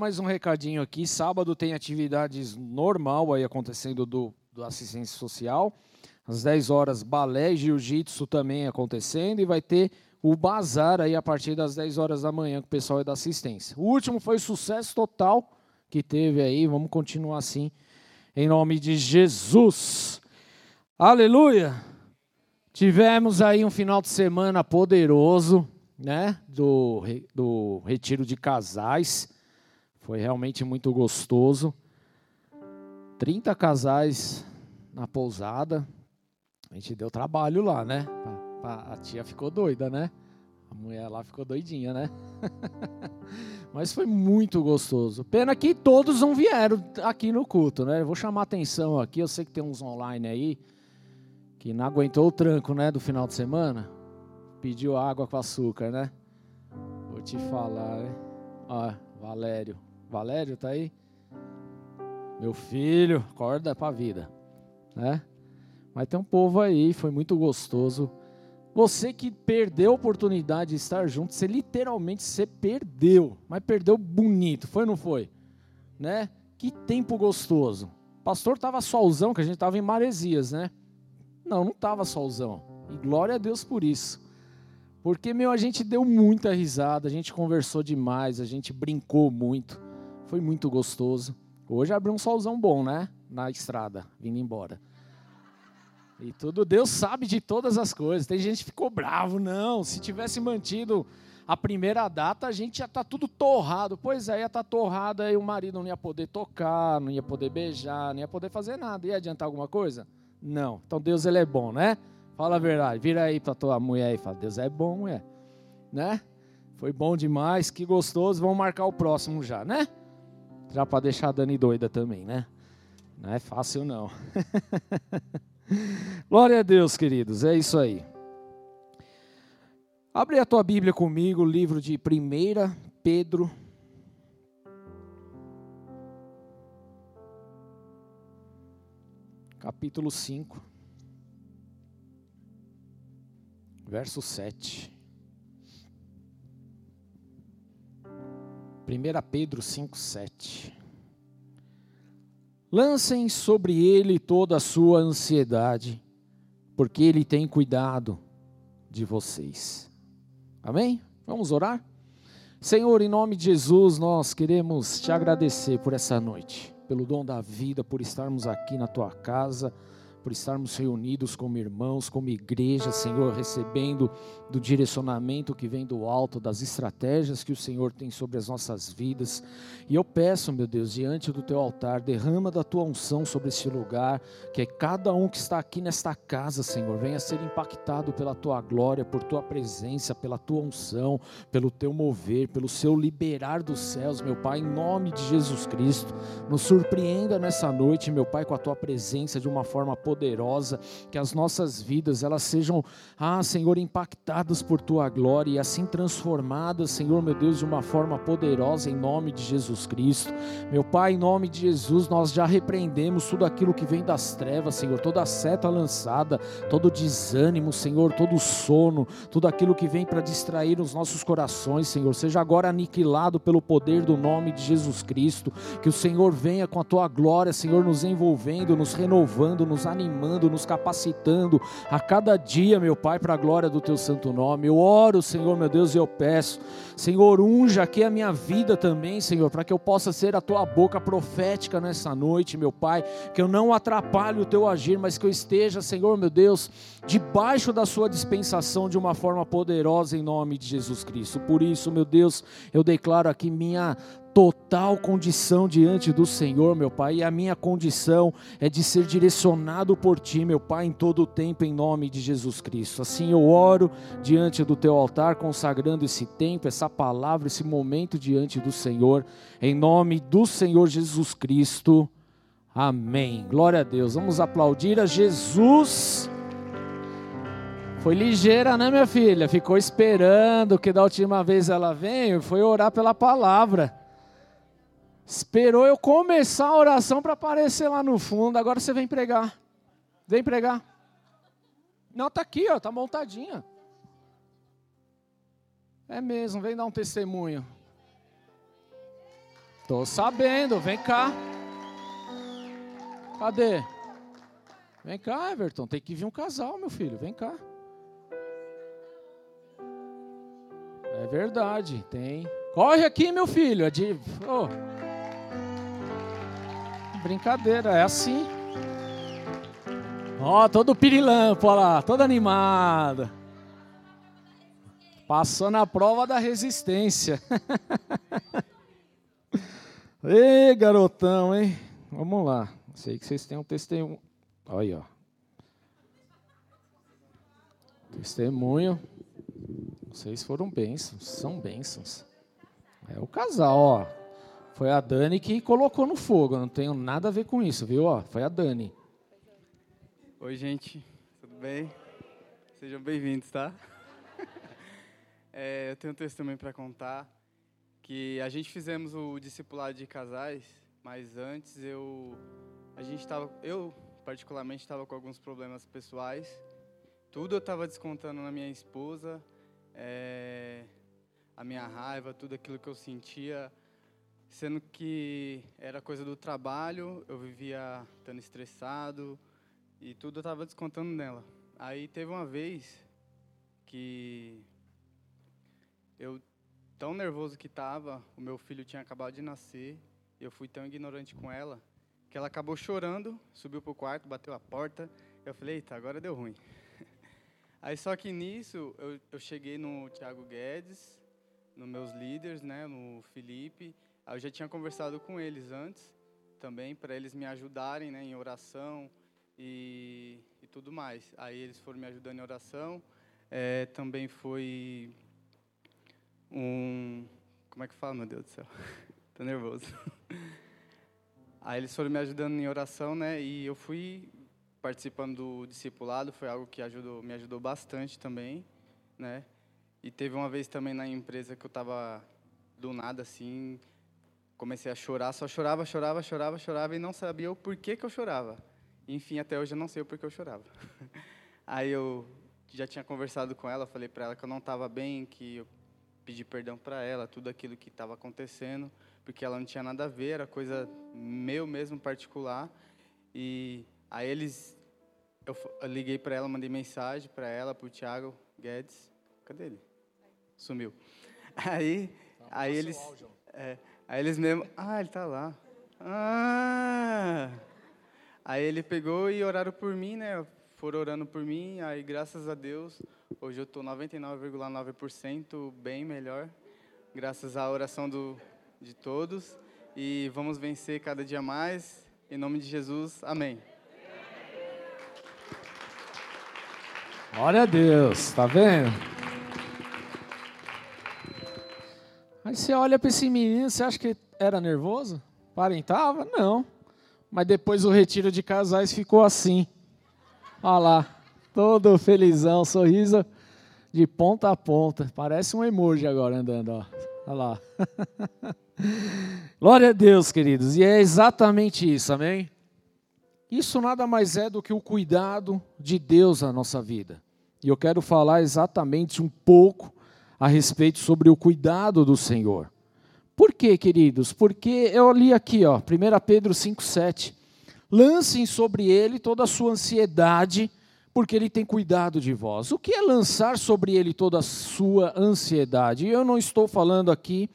Mais um recadinho aqui. Sábado tem atividades normal aí acontecendo do, do assistência social. Às 10 horas, balé e jiu-jitsu também acontecendo. E vai ter o bazar aí a partir das 10 horas da manhã com o pessoal da assistência. O último foi sucesso total que teve aí. Vamos continuar assim, em nome de Jesus. Aleluia! Tivemos aí um final de semana poderoso, né? Do, do retiro de casais. Foi realmente muito gostoso. 30 casais na pousada. A gente deu trabalho lá, né? A tia ficou doida, né? A mulher lá ficou doidinha, né? Mas foi muito gostoso. Pena que todos não vieram aqui no culto, né? Eu vou chamar atenção aqui. Eu sei que tem uns online aí que não aguentou o tranco, né? Do final de semana. Pediu água com açúcar, né? Vou te falar, né? Ó, Valério. Valério, tá aí? Meu filho, acorda pra vida, né? Mas tem um povo aí, foi muito gostoso. Você que perdeu a oportunidade de estar junto, você literalmente você perdeu, mas perdeu bonito, foi ou não foi? Né? Que tempo gostoso. O pastor tava solzão, que a gente tava em Maresias, né? Não, não tava solzão. E glória a Deus por isso. Porque, meu, a gente deu muita risada, a gente conversou demais, a gente brincou muito. Foi muito gostoso. Hoje abriu um solzão bom, né? Na estrada, vindo embora. E tudo, Deus sabe de todas as coisas. Tem gente que ficou bravo, não. Se tivesse mantido a primeira data, a gente já tá tudo torrado. Pois é, ia estar tá torrado, aí o marido não ia poder tocar, não ia poder beijar, não ia poder fazer nada. Ia adiantar alguma coisa? Não. Então Deus ele é bom, né? Fala a verdade. Vira aí para tua mulher e fala: Deus é bom, mulher. Né? Foi bom demais, que gostoso. Vamos marcar o próximo já, né? Já para deixar a Dani doida também, né? Não é fácil, não. Glória a Deus, queridos. É isso aí. Abre a tua Bíblia comigo, livro de 1 Pedro. Capítulo 5, verso 7. 1 Pedro 5, 7. Lancem sobre ele toda a sua ansiedade, porque ele tem cuidado de vocês. Amém? Vamos orar? Senhor, em nome de Jesus, nós queremos te agradecer por essa noite, pelo dom da vida, por estarmos aqui na tua casa por estarmos reunidos como irmãos, como igreja, Senhor, recebendo do direcionamento que vem do alto, das estratégias que o Senhor tem sobre as nossas vidas. E eu peço, meu Deus, diante do teu altar, derrama da tua unção sobre este lugar, que cada um que está aqui nesta casa, Senhor, venha ser impactado pela tua glória, por tua presença, pela tua unção, pelo teu mover, pelo seu liberar dos céus, meu Pai, em nome de Jesus Cristo. Nos surpreenda nessa noite, meu Pai, com a tua presença de uma forma poderosa poderosa, que as nossas vidas elas sejam, ah, Senhor, impactadas por tua glória e assim transformadas, Senhor, meu Deus, de uma forma poderosa em nome de Jesus Cristo. Meu Pai, em nome de Jesus, nós já repreendemos tudo aquilo que vem das trevas, Senhor, toda seta lançada, todo desânimo, Senhor, todo sono, tudo aquilo que vem para distrair os nossos corações, Senhor, seja agora aniquilado pelo poder do nome de Jesus Cristo. Que o Senhor venha com a tua glória, Senhor, nos envolvendo, nos renovando, nos animando animando, nos capacitando a cada dia, meu Pai, para a glória do Teu santo nome. Eu oro, Senhor, meu Deus, e eu peço, Senhor, unja aqui a minha vida também, Senhor, para que eu possa ser a Tua boca profética nessa noite, meu Pai, que eu não atrapalhe o Teu agir, mas que eu esteja, Senhor, meu Deus, debaixo da Sua dispensação de uma forma poderosa em nome de Jesus Cristo. Por isso, meu Deus, eu declaro aqui minha total condição diante do Senhor, meu Pai, e a minha condição é de ser direcionado por Ti, meu Pai, em todo o tempo, em nome de Jesus Cristo. Assim eu oro diante do Teu altar, consagrando esse tempo, essa palavra, esse momento diante do Senhor, em nome do Senhor Jesus Cristo. Amém. Glória a Deus. Vamos aplaudir a Jesus. Foi ligeira, né, minha filha? Ficou esperando que da última vez ela veio, foi orar pela palavra. Esperou eu começar a oração para aparecer lá no fundo. Agora você vem pregar. Vem pregar. Não, tá aqui, ó, tá montadinha. É mesmo, vem dar um testemunho. Tô sabendo, vem cá. Cadê? Vem cá, Everton, tem que vir um casal, meu filho, vem cá. É verdade, tem. Corre aqui, meu filho. É de... Oh. Brincadeira, é assim. Ó, oh, todo pirilampo, olha lá, todo animado. Passou na prova da resistência. Ei, garotão, hein? Vamos lá. Sei que vocês têm um testemunho. Olha, ó. Testemunho. Vocês foram bênçãos, são bênçãos. É o casal, ó. Foi a Dani que colocou no fogo. Eu não tenho nada a ver com isso, viu? Foi a Dani. Oi, gente. Tudo bem? Sejam bem-vindos, tá? É, eu tenho um testemunho para contar que a gente fizemos o discipulado de casais, mas antes eu a gente estava eu particularmente estava com alguns problemas pessoais. Tudo eu estava descontando na minha esposa, é, a minha raiva, tudo aquilo que eu sentia, sendo que era coisa do trabalho, eu vivia estando estressado e tudo eu estava descontando nela. Aí teve uma vez que eu, tão nervoso que estava, o meu filho tinha acabado de nascer, eu fui tão ignorante com ela, que ela acabou chorando, subiu para o quarto, bateu a porta. Eu falei, eita, agora deu ruim. Aí só que nisso, eu, eu cheguei no Thiago Guedes, nos meus líderes, né, no Felipe. Eu já tinha conversado com eles antes, também, para eles me ajudarem né, em oração e, e tudo mais. Aí eles foram me ajudando em oração. É, também foi um. Como é que fala, meu Deus do céu? Tô nervoso. Aí eles foram me ajudando em oração, né? E eu fui participando do discipulado, foi algo que ajudou, me ajudou bastante também, né? E teve uma vez também na empresa que eu estava do nada assim, comecei a chorar, só chorava, chorava, chorava, chorava e não sabia o porquê que eu chorava. Enfim, até hoje eu não sei o porquê eu chorava. Aí eu já tinha conversado com ela, falei para ela que eu não estava bem, que eu pedir perdão para ela, tudo aquilo que estava acontecendo, porque ela não tinha nada a ver, era coisa meu mesmo particular. E aí eles, eu, eu liguei para ela, mandei mensagem para ela, para o Thiago Guedes, cadê ele? Sumiu. Aí, tá, aí eles, é, aí eles mesmo, ah, ele tá lá. Ah! Aí ele pegou e oraram por mim, né? Foram orando por mim, aí graças a Deus Hoje eu estou 99,9% bem melhor, graças à oração do, de todos. E vamos vencer cada dia mais. Em nome de Jesus, amém. Glória a Deus, tá vendo? Aí você olha para esse menino, você acha que era nervoso? Parentava? Não. Mas depois o retiro de casais ficou assim. Olha lá todo felizão, sorriso de ponta a ponta. Parece um emoji agora andando, ó. Olha lá. Glória a Deus, queridos. E é exatamente isso, amém? Isso nada mais é do que o cuidado de Deus na nossa vida. E eu quero falar exatamente um pouco a respeito sobre o cuidado do Senhor. Por quê, queridos? Porque eu li aqui, ó, 1 Pedro 5,7. Lancem sobre ele toda a sua ansiedade, porque ele tem cuidado de vós. O que é lançar sobre ele toda a sua ansiedade? Eu não estou falando aqui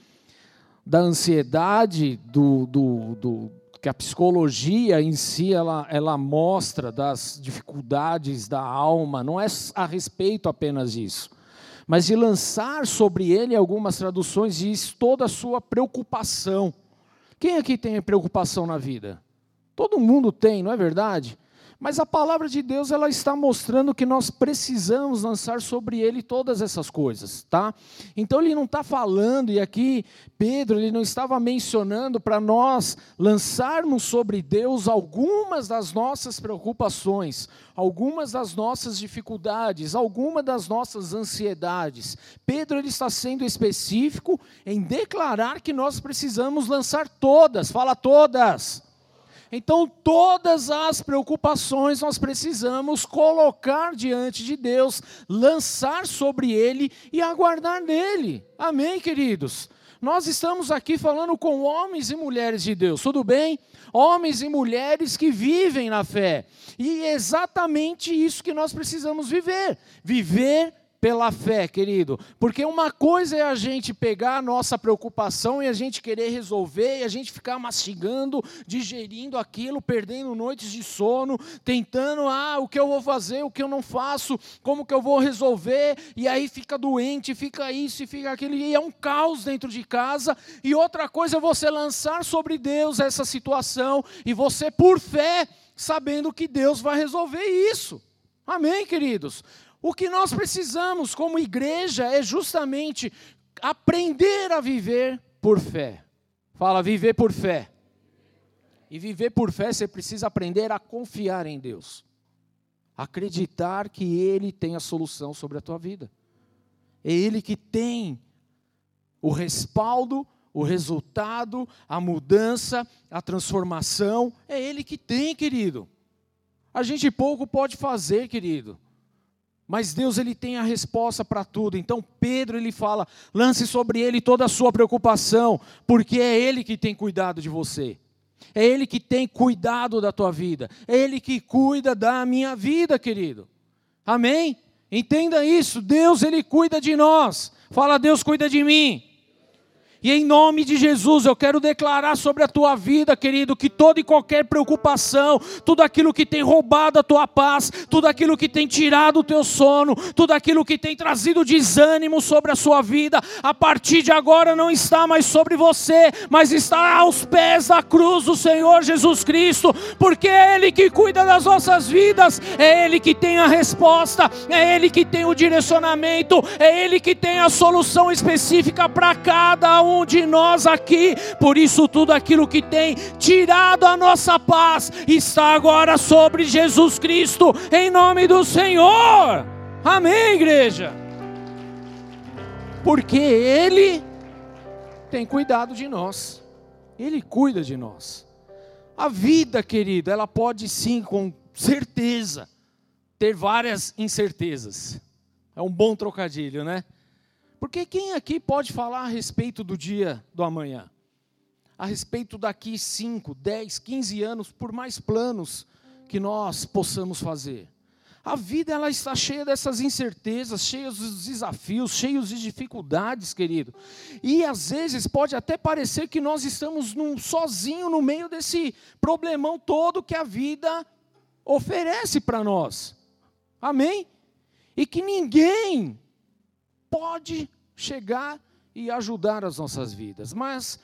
da ansiedade do, do, do, que a psicologia em si ela, ela mostra das dificuldades da alma, não é a respeito apenas disso. Mas de lançar sobre ele, algumas traduções diz toda a sua preocupação. Quem aqui tem preocupação na vida? Todo mundo tem, não é verdade? Mas a palavra de Deus ela está mostrando que nós precisamos lançar sobre ele todas essas coisas, tá? Então ele não está falando e aqui Pedro ele não estava mencionando para nós lançarmos sobre Deus algumas das nossas preocupações, algumas das nossas dificuldades, algumas das nossas ansiedades. Pedro ele está sendo específico em declarar que nós precisamos lançar todas, fala todas então, todas as preocupações nós precisamos colocar diante de Deus, lançar sobre Ele e aguardar nele. Amém, queridos? Nós estamos aqui falando com homens e mulheres de Deus, tudo bem? Homens e mulheres que vivem na fé. E é exatamente isso que nós precisamos viver: viver pela fé, querido. Porque uma coisa é a gente pegar a nossa preocupação e a gente querer resolver, e a gente ficar mastigando, digerindo aquilo, perdendo noites de sono, tentando, ah, o que eu vou fazer, o que eu não faço, como que eu vou resolver, e aí fica doente, fica isso e fica aquilo, e é um caos dentro de casa. E outra coisa é você lançar sobre Deus essa situação e você, por fé, sabendo que Deus vai resolver isso. Amém, queridos? O que nós precisamos como igreja é justamente aprender a viver por fé. Fala, viver por fé. E viver por fé, você precisa aprender a confiar em Deus. Acreditar que Ele tem a solução sobre a tua vida. É Ele que tem o respaldo, o resultado, a mudança, a transformação. É Ele que tem, querido. A gente pouco pode fazer, querido. Mas Deus ele tem a resposta para tudo. Então Pedro ele fala: lance sobre ele toda a sua preocupação, porque é ele que tem cuidado de você. É ele que tem cuidado da tua vida. É ele que cuida da minha vida, querido. Amém? Entenda isso. Deus ele cuida de nós. Fala: Deus cuida de mim. E em nome de Jesus, eu quero declarar sobre a tua vida, querido, que toda e qualquer preocupação, tudo aquilo que tem roubado a tua paz, tudo aquilo que tem tirado o teu sono, tudo aquilo que tem trazido desânimo sobre a sua vida, a partir de agora não está mais sobre você, mas está aos pés da cruz do Senhor Jesus Cristo, porque é Ele que cuida das nossas vidas, é Ele que tem a resposta, é Ele que tem o direcionamento, é Ele que tem a solução específica para cada um um de nós aqui. Por isso, tudo aquilo que tem tirado a nossa paz está agora sobre Jesus Cristo, em nome do Senhor. Amém, igreja? Porque Ele tem cuidado de nós, Ele cuida de nós. A vida, querido, ela pode sim, com certeza, ter várias incertezas. É um bom trocadilho, né? Porque quem aqui pode falar a respeito do dia do amanhã? A respeito daqui 5, 10, 15 anos, por mais planos que nós possamos fazer. A vida ela está cheia dessas incertezas, cheia de desafios, cheia de dificuldades, querido. E às vezes pode até parecer que nós estamos num, sozinho no meio desse problemão todo que a vida oferece para nós. Amém? E que ninguém pode chegar e ajudar as nossas vidas. Mas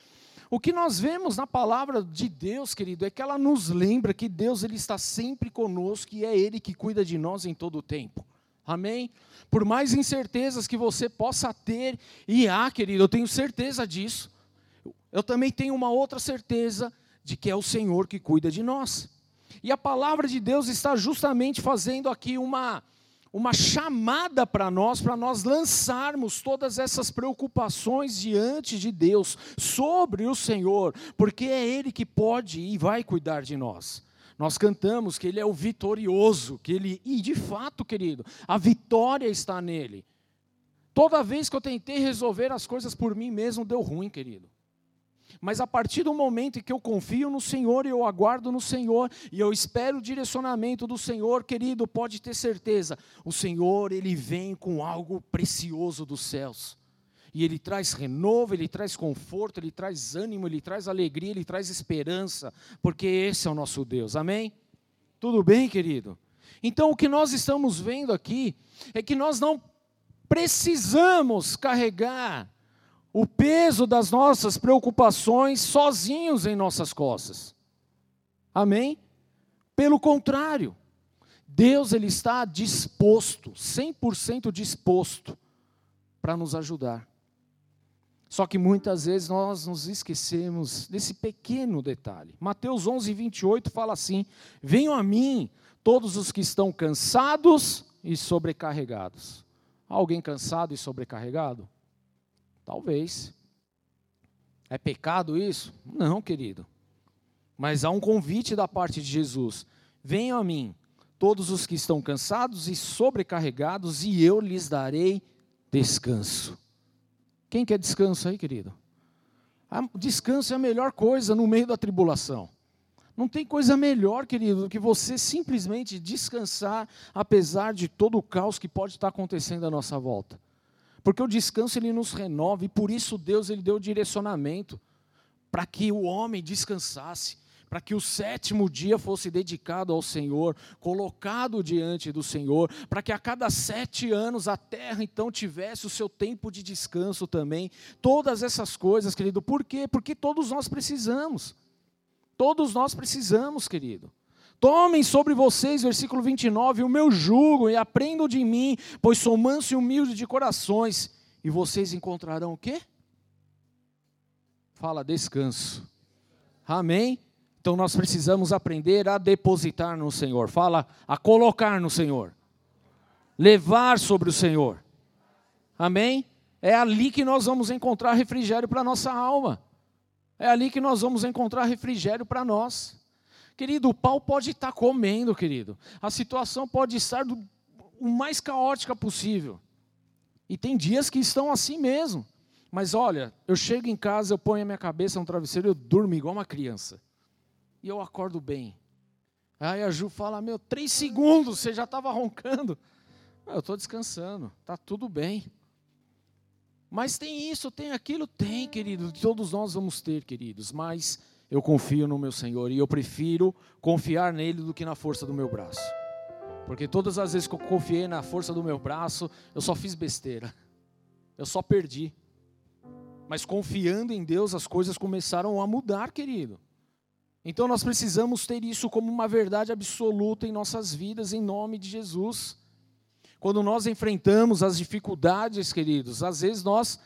o que nós vemos na palavra de Deus, querido, é que ela nos lembra que Deus ele está sempre conosco e é Ele que cuida de nós em todo o tempo. Amém? Por mais incertezas que você possa ter, e há, querido, eu tenho certeza disso. Eu também tenho uma outra certeza de que é o Senhor que cuida de nós. E a palavra de Deus está justamente fazendo aqui uma uma chamada para nós, para nós lançarmos todas essas preocupações diante de Deus, sobre o Senhor, porque é Ele que pode e vai cuidar de nós. Nós cantamos que Ele é o vitorioso, que Ele, e de fato, querido, a vitória está nele. Toda vez que eu tentei resolver as coisas por mim mesmo, deu ruim, querido. Mas a partir do momento em que eu confio no Senhor e eu aguardo no Senhor e eu espero o direcionamento do Senhor, querido, pode ter certeza, o Senhor ele vem com algo precioso dos céus. E ele traz renovo, ele traz conforto, ele traz ânimo, ele traz alegria, ele traz esperança, porque esse é o nosso Deus. Amém? Tudo bem, querido? Então o que nós estamos vendo aqui é que nós não precisamos carregar o peso das nossas preocupações sozinhos em nossas costas. Amém? Pelo contrário, Deus ele está disposto, 100% disposto para nos ajudar. Só que muitas vezes nós nos esquecemos desse pequeno detalhe. Mateus 11, 28 fala assim: Venham a mim todos os que estão cansados e sobrecarregados. Alguém cansado e sobrecarregado? Talvez. É pecado isso? Não, querido. Mas há um convite da parte de Jesus: venham a mim, todos os que estão cansados e sobrecarregados, e eu lhes darei descanso. Quem quer descanso aí, querido? Descanso é a melhor coisa no meio da tribulação. Não tem coisa melhor, querido, do que você simplesmente descansar, apesar de todo o caos que pode estar acontecendo à nossa volta. Porque o descanso ele nos renova e por isso Deus ele deu o direcionamento para que o homem descansasse, para que o sétimo dia fosse dedicado ao Senhor, colocado diante do Senhor, para que a cada sete anos a terra então tivesse o seu tempo de descanso também. Todas essas coisas, querido, por quê? Porque todos nós precisamos. Todos nós precisamos, querido. Tomem sobre vocês, versículo 29, o meu jugo e aprendam de mim, pois sou manso e humilde de corações, e vocês encontrarão o quê? Fala descanso. Amém? Então nós precisamos aprender a depositar no Senhor. Fala a colocar no Senhor. Levar sobre o Senhor. Amém? É ali que nós vamos encontrar refrigério para a nossa alma. É ali que nós vamos encontrar refrigério para nós. Querido, o pau pode estar comendo, querido. A situação pode estar do, o mais caótica possível. E tem dias que estão assim mesmo. Mas olha, eu chego em casa, eu ponho a minha cabeça no travesseiro eu durmo igual uma criança. E eu acordo bem. Aí a Ju fala: Meu, três segundos, você já estava roncando. Eu estou descansando, está tudo bem. Mas tem isso, tem aquilo? Tem, querido. Todos nós vamos ter, queridos. Mas eu confio no meu Senhor e eu prefiro confiar nele do que na força do meu braço. Porque todas as vezes que eu confiei na força do meu braço, eu só fiz besteira. Eu só perdi. Mas confiando em Deus, as coisas começaram a mudar, querido. Então nós precisamos ter isso como uma verdade absoluta em nossas vidas, em nome de Jesus. Quando nós enfrentamos as dificuldades, queridos, às vezes nós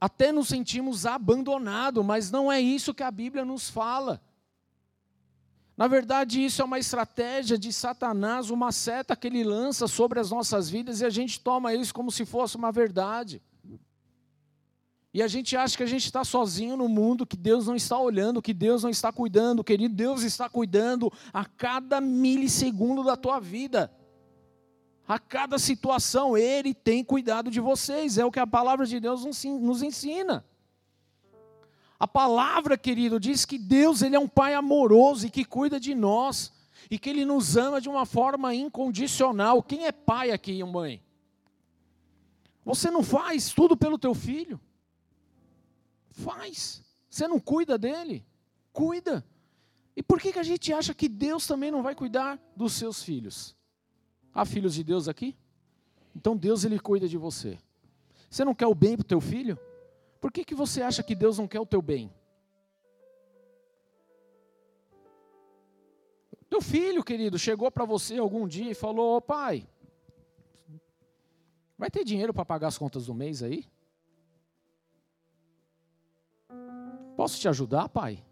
até nos sentimos abandonados, mas não é isso que a Bíblia nos fala. Na verdade, isso é uma estratégia de Satanás, uma seta que ele lança sobre as nossas vidas e a gente toma isso como se fosse uma verdade. E a gente acha que a gente está sozinho no mundo, que Deus não está olhando, que Deus não está cuidando, querido, Deus está cuidando a cada milissegundo da tua vida a cada situação, Ele tem cuidado de vocês, é o que a palavra de Deus nos ensina. A palavra, querido, diz que Deus ele é um Pai amoroso e que cuida de nós, e que Ele nos ama de uma forma incondicional. Quem é pai aqui, mãe? Você não faz tudo pelo teu filho? Faz. Você não cuida dele? Cuida. E por que, que a gente acha que Deus também não vai cuidar dos seus filhos? Há filhos de Deus aqui? Então Deus ele cuida de você. Você não quer o bem para o teu filho? Por que, que você acha que Deus não quer o teu bem? Teu filho, querido, chegou para você algum dia e falou: oh, pai, vai ter dinheiro para pagar as contas do mês aí? Posso te ajudar, pai?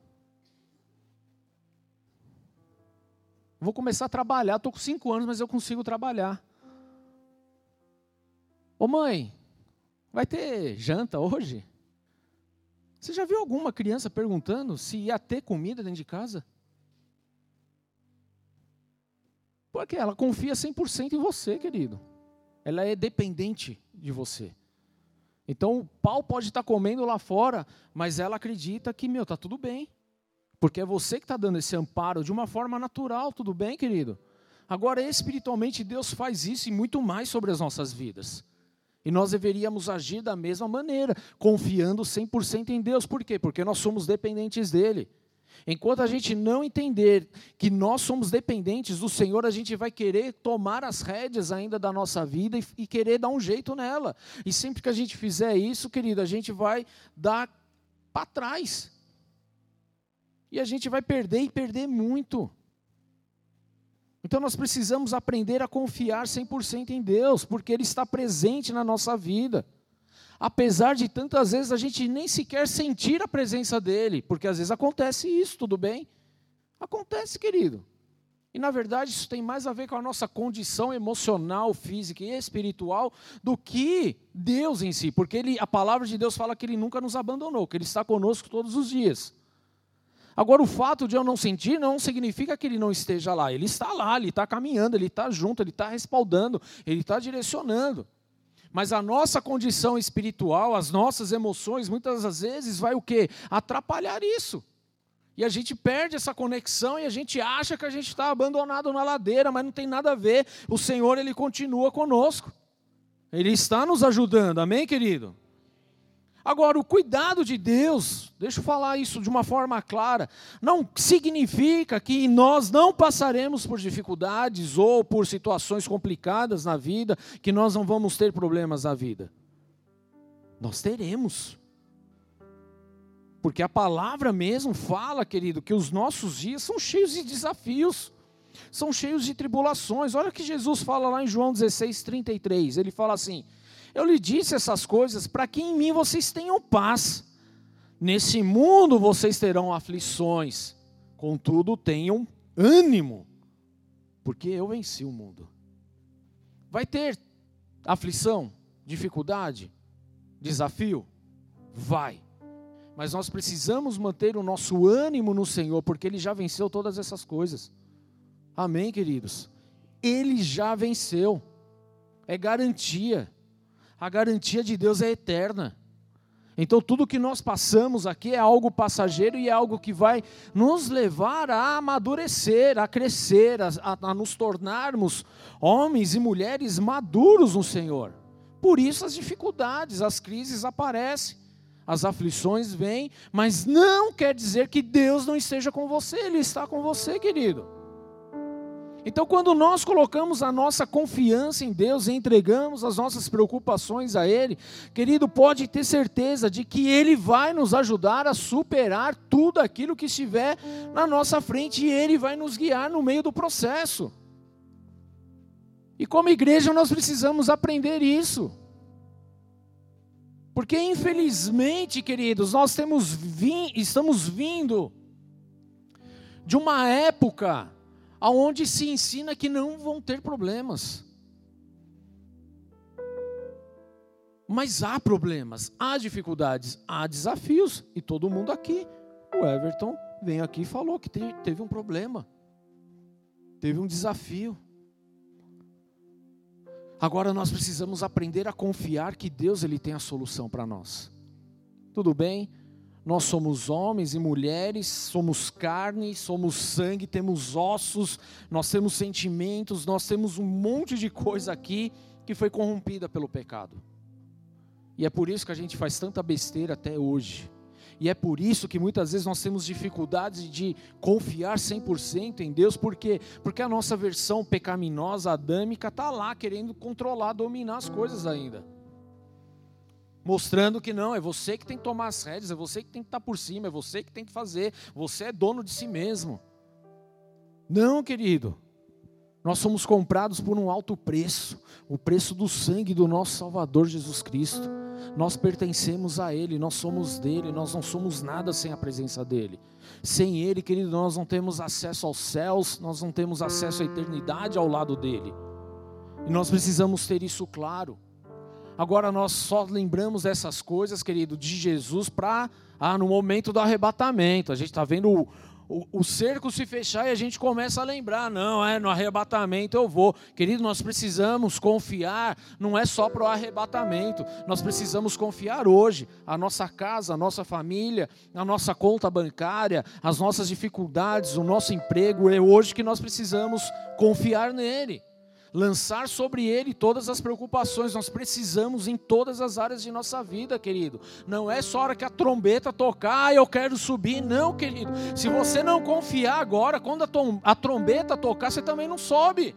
Vou começar a trabalhar. Estou com cinco anos, mas eu consigo trabalhar. Ô mãe, vai ter janta hoje? Você já viu alguma criança perguntando se ia ter comida dentro de casa? Porque ela confia 100% em você, querido. Ela é dependente de você. Então, o pau pode estar comendo lá fora, mas ela acredita que, meu, tá tudo bem. Porque é você que está dando esse amparo de uma forma natural, tudo bem, querido? Agora, espiritualmente, Deus faz isso e muito mais sobre as nossas vidas. E nós deveríamos agir da mesma maneira, confiando 100% em Deus. Por quê? Porque nós somos dependentes dEle. Enquanto a gente não entender que nós somos dependentes do Senhor, a gente vai querer tomar as rédeas ainda da nossa vida e, e querer dar um jeito nela. E sempre que a gente fizer isso, querido, a gente vai dar para trás. E a gente vai perder e perder muito. Então nós precisamos aprender a confiar 100% em Deus, porque Ele está presente na nossa vida. Apesar de tantas vezes a gente nem sequer sentir a presença dEle, porque às vezes acontece isso, tudo bem? Acontece, querido. E na verdade isso tem mais a ver com a nossa condição emocional, física e espiritual do que Deus em si, porque ele, a palavra de Deus fala que Ele nunca nos abandonou, que Ele está conosco todos os dias. Agora, o fato de eu não sentir não significa que ele não esteja lá. Ele está lá, ele está caminhando, ele está junto, ele está respaldando, ele está direcionando. Mas a nossa condição espiritual, as nossas emoções, muitas das vezes vai o quê? Atrapalhar isso. E a gente perde essa conexão e a gente acha que a gente está abandonado na ladeira, mas não tem nada a ver. O Senhor, Ele continua conosco. Ele está nos ajudando, amém, querido? Agora, o cuidado de Deus, deixa eu falar isso de uma forma clara, não significa que nós não passaremos por dificuldades ou por situações complicadas na vida, que nós não vamos ter problemas na vida. Nós teremos. Porque a palavra mesmo fala, querido, que os nossos dias são cheios de desafios, são cheios de tribulações. Olha o que Jesus fala lá em João 16, 33. Ele fala assim: eu lhe disse essas coisas para que em mim vocês tenham paz. Nesse mundo vocês terão aflições, contudo tenham ânimo, porque eu venci o mundo. Vai ter aflição, dificuldade, desafio? Vai. Mas nós precisamos manter o nosso ânimo no Senhor, porque Ele já venceu todas essas coisas. Amém, queridos? Ele já venceu, é garantia a garantia de Deus é eterna. Então, tudo que nós passamos aqui é algo passageiro e é algo que vai nos levar a amadurecer, a crescer, a, a, nos tornarmos homens e mulheres maduros no Senhor. Por isso, as dificuldades, as crises aparecem, as aflições vêm, mas não quer dizer que Deus não esteja com você, Ele está com você, querido. Então, quando nós colocamos a nossa confiança em Deus e entregamos as nossas preocupações a Ele, querido, pode ter certeza de que Ele vai nos ajudar a superar tudo aquilo que estiver na nossa frente e Ele vai nos guiar no meio do processo. E como igreja nós precisamos aprender isso. Porque infelizmente, queridos, nós temos estamos vindo de uma época aonde se ensina que não vão ter problemas. Mas há problemas, há dificuldades, há desafios, e todo mundo aqui, o Everton veio aqui e falou que teve um problema, teve um desafio. Agora nós precisamos aprender a confiar que Deus ele tem a solução para nós. Tudo bem? Nós somos homens e mulheres, somos carne, somos sangue, temos ossos, nós temos sentimentos, nós temos um monte de coisa aqui que foi corrompida pelo pecado. E é por isso que a gente faz tanta besteira até hoje. E é por isso que muitas vezes nós temos dificuldades de confiar 100% em Deus, por quê? Porque a nossa versão pecaminosa, adâmica, está lá querendo controlar, dominar as coisas ainda mostrando que não, é você que tem que tomar as rédeas, é você que tem que estar por cima, é você que tem que fazer, você é dono de si mesmo. Não, querido. Nós somos comprados por um alto preço, o preço do sangue do nosso Salvador Jesus Cristo. Nós pertencemos a Ele, nós somos dele, nós não somos nada sem a presença dele. Sem Ele, querido, nós não temos acesso aos céus, nós não temos acesso à eternidade ao lado dele. E nós precisamos ter isso claro. Agora nós só lembramos dessas coisas, querido, de Jesus para ah, no momento do arrebatamento. A gente está vendo o, o, o, cerco se fechar e a gente começa a lembrar, não, é no arrebatamento eu vou. Querido, nós precisamos confiar, não é só para o arrebatamento, nós precisamos confiar hoje. A nossa casa, a nossa família, a nossa conta bancária, as nossas dificuldades, o nosso emprego, é hoje que nós precisamos confiar nele lançar sobre ele todas as preocupações. Nós precisamos em todas as áreas de nossa vida, querido. Não é só hora que a trombeta tocar, eu quero subir. Não, querido. Se você não confiar agora, quando a, a trombeta tocar, você também não sobe.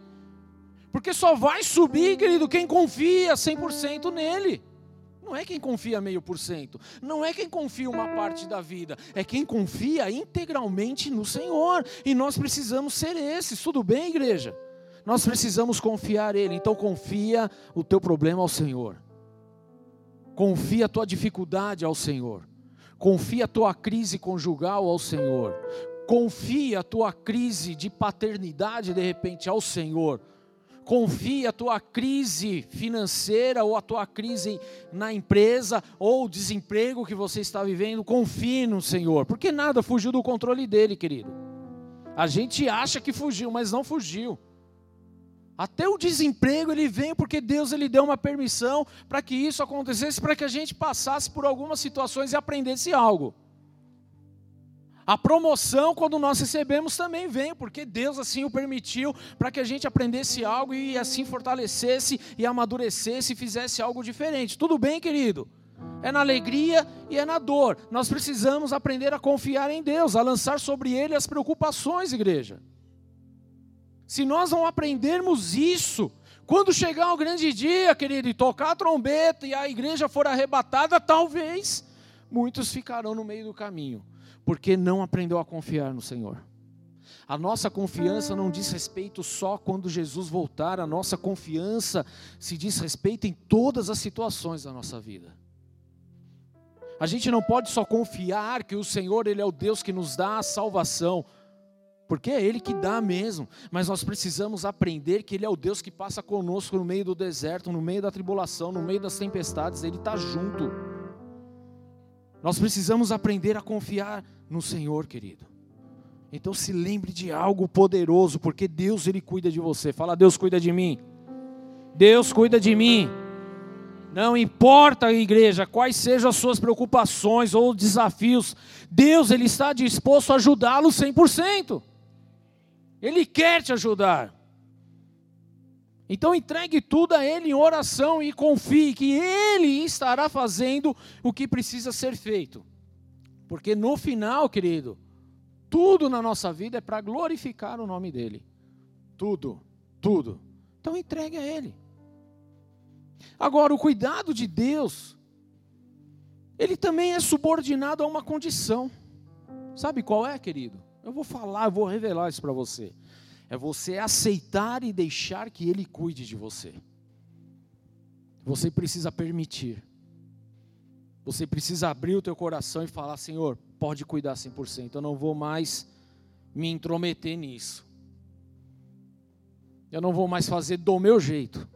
Porque só vai subir, querido, quem confia 100% nele. Não é quem confia meio por cento, não é quem confia uma parte da vida, é quem confia integralmente no Senhor. E nós precisamos ser esses. Tudo bem, igreja? Nós precisamos confiar Ele. Então confia o teu problema ao Senhor. Confia a tua dificuldade ao Senhor. Confia a tua crise conjugal ao Senhor. Confia a tua crise de paternidade de repente ao Senhor. Confia a tua crise financeira ou a tua crise na empresa ou desemprego que você está vivendo, confie no Senhor, porque nada fugiu do controle dele, querido. A gente acha que fugiu, mas não fugiu. Até o desemprego ele vem porque Deus ele deu uma permissão para que isso acontecesse, para que a gente passasse por algumas situações e aprendesse algo. A promoção, quando nós recebemos, também vem, porque Deus assim o permitiu para que a gente aprendesse algo e assim fortalecesse e amadurecesse e fizesse algo diferente. Tudo bem, querido? É na alegria e é na dor. Nós precisamos aprender a confiar em Deus, a lançar sobre Ele as preocupações, igreja. Se nós não aprendermos isso, quando chegar o grande dia, querido, e tocar a trombeta e a igreja for arrebatada, talvez muitos ficarão no meio do caminho porque não aprendeu a confiar no Senhor. A nossa confiança não diz respeito só quando Jesus voltar, a nossa confiança se diz respeito em todas as situações da nossa vida. A gente não pode só confiar que o Senhor ele é o Deus que nos dá a salvação, porque é Ele que dá mesmo, mas nós precisamos aprender que Ele é o Deus que passa conosco no meio do deserto, no meio da tribulação, no meio das tempestades, Ele está junto. Nós precisamos aprender a confiar no Senhor, querido. Então se lembre de algo poderoso, porque Deus ele cuida de você. Fala, Deus cuida de mim. Deus cuida de mim. Não importa, igreja, quais sejam as suas preocupações ou desafios, Deus ele está disposto a ajudá-lo 100%. Ele quer te ajudar. Então entregue tudo a Ele em oração e confie que Ele estará fazendo o que precisa ser feito. Porque no final, querido, tudo na nossa vida é para glorificar o nome dEle. Tudo, tudo. Então entregue a Ele. Agora, o cuidado de Deus, ele também é subordinado a uma condição. Sabe qual é, querido? Eu vou falar, eu vou revelar isso para você é você aceitar e deixar que Ele cuide de você. Você precisa permitir. Você precisa abrir o teu coração e falar: Senhor, pode cuidar 100%. Eu não vou mais me intrometer nisso. Eu não vou mais fazer do meu jeito.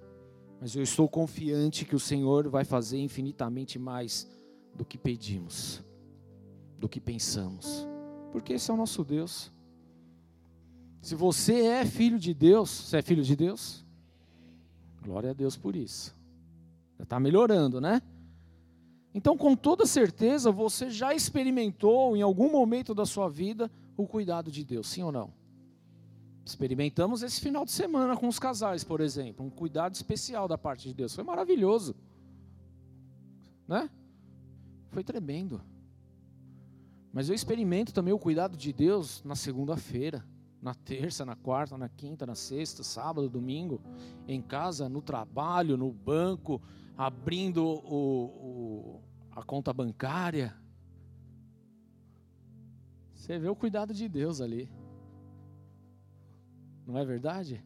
Mas eu estou confiante que o Senhor vai fazer infinitamente mais do que pedimos, do que pensamos. Porque esse é o nosso Deus. Se você é filho de Deus, você é filho de Deus? Glória a Deus por isso. Já está melhorando, né? Então, com toda certeza, você já experimentou em algum momento da sua vida o cuidado de Deus, sim ou não? Experimentamos esse final de semana com os casais, por exemplo, um cuidado especial da parte de Deus. Foi maravilhoso. Né? Foi tremendo. Mas eu experimento também o cuidado de Deus na segunda-feira na terça, na quarta, na quinta, na sexta, sábado, domingo, em casa, no trabalho, no banco, abrindo o, o, a conta bancária. Você vê o cuidado de Deus ali. Não é verdade?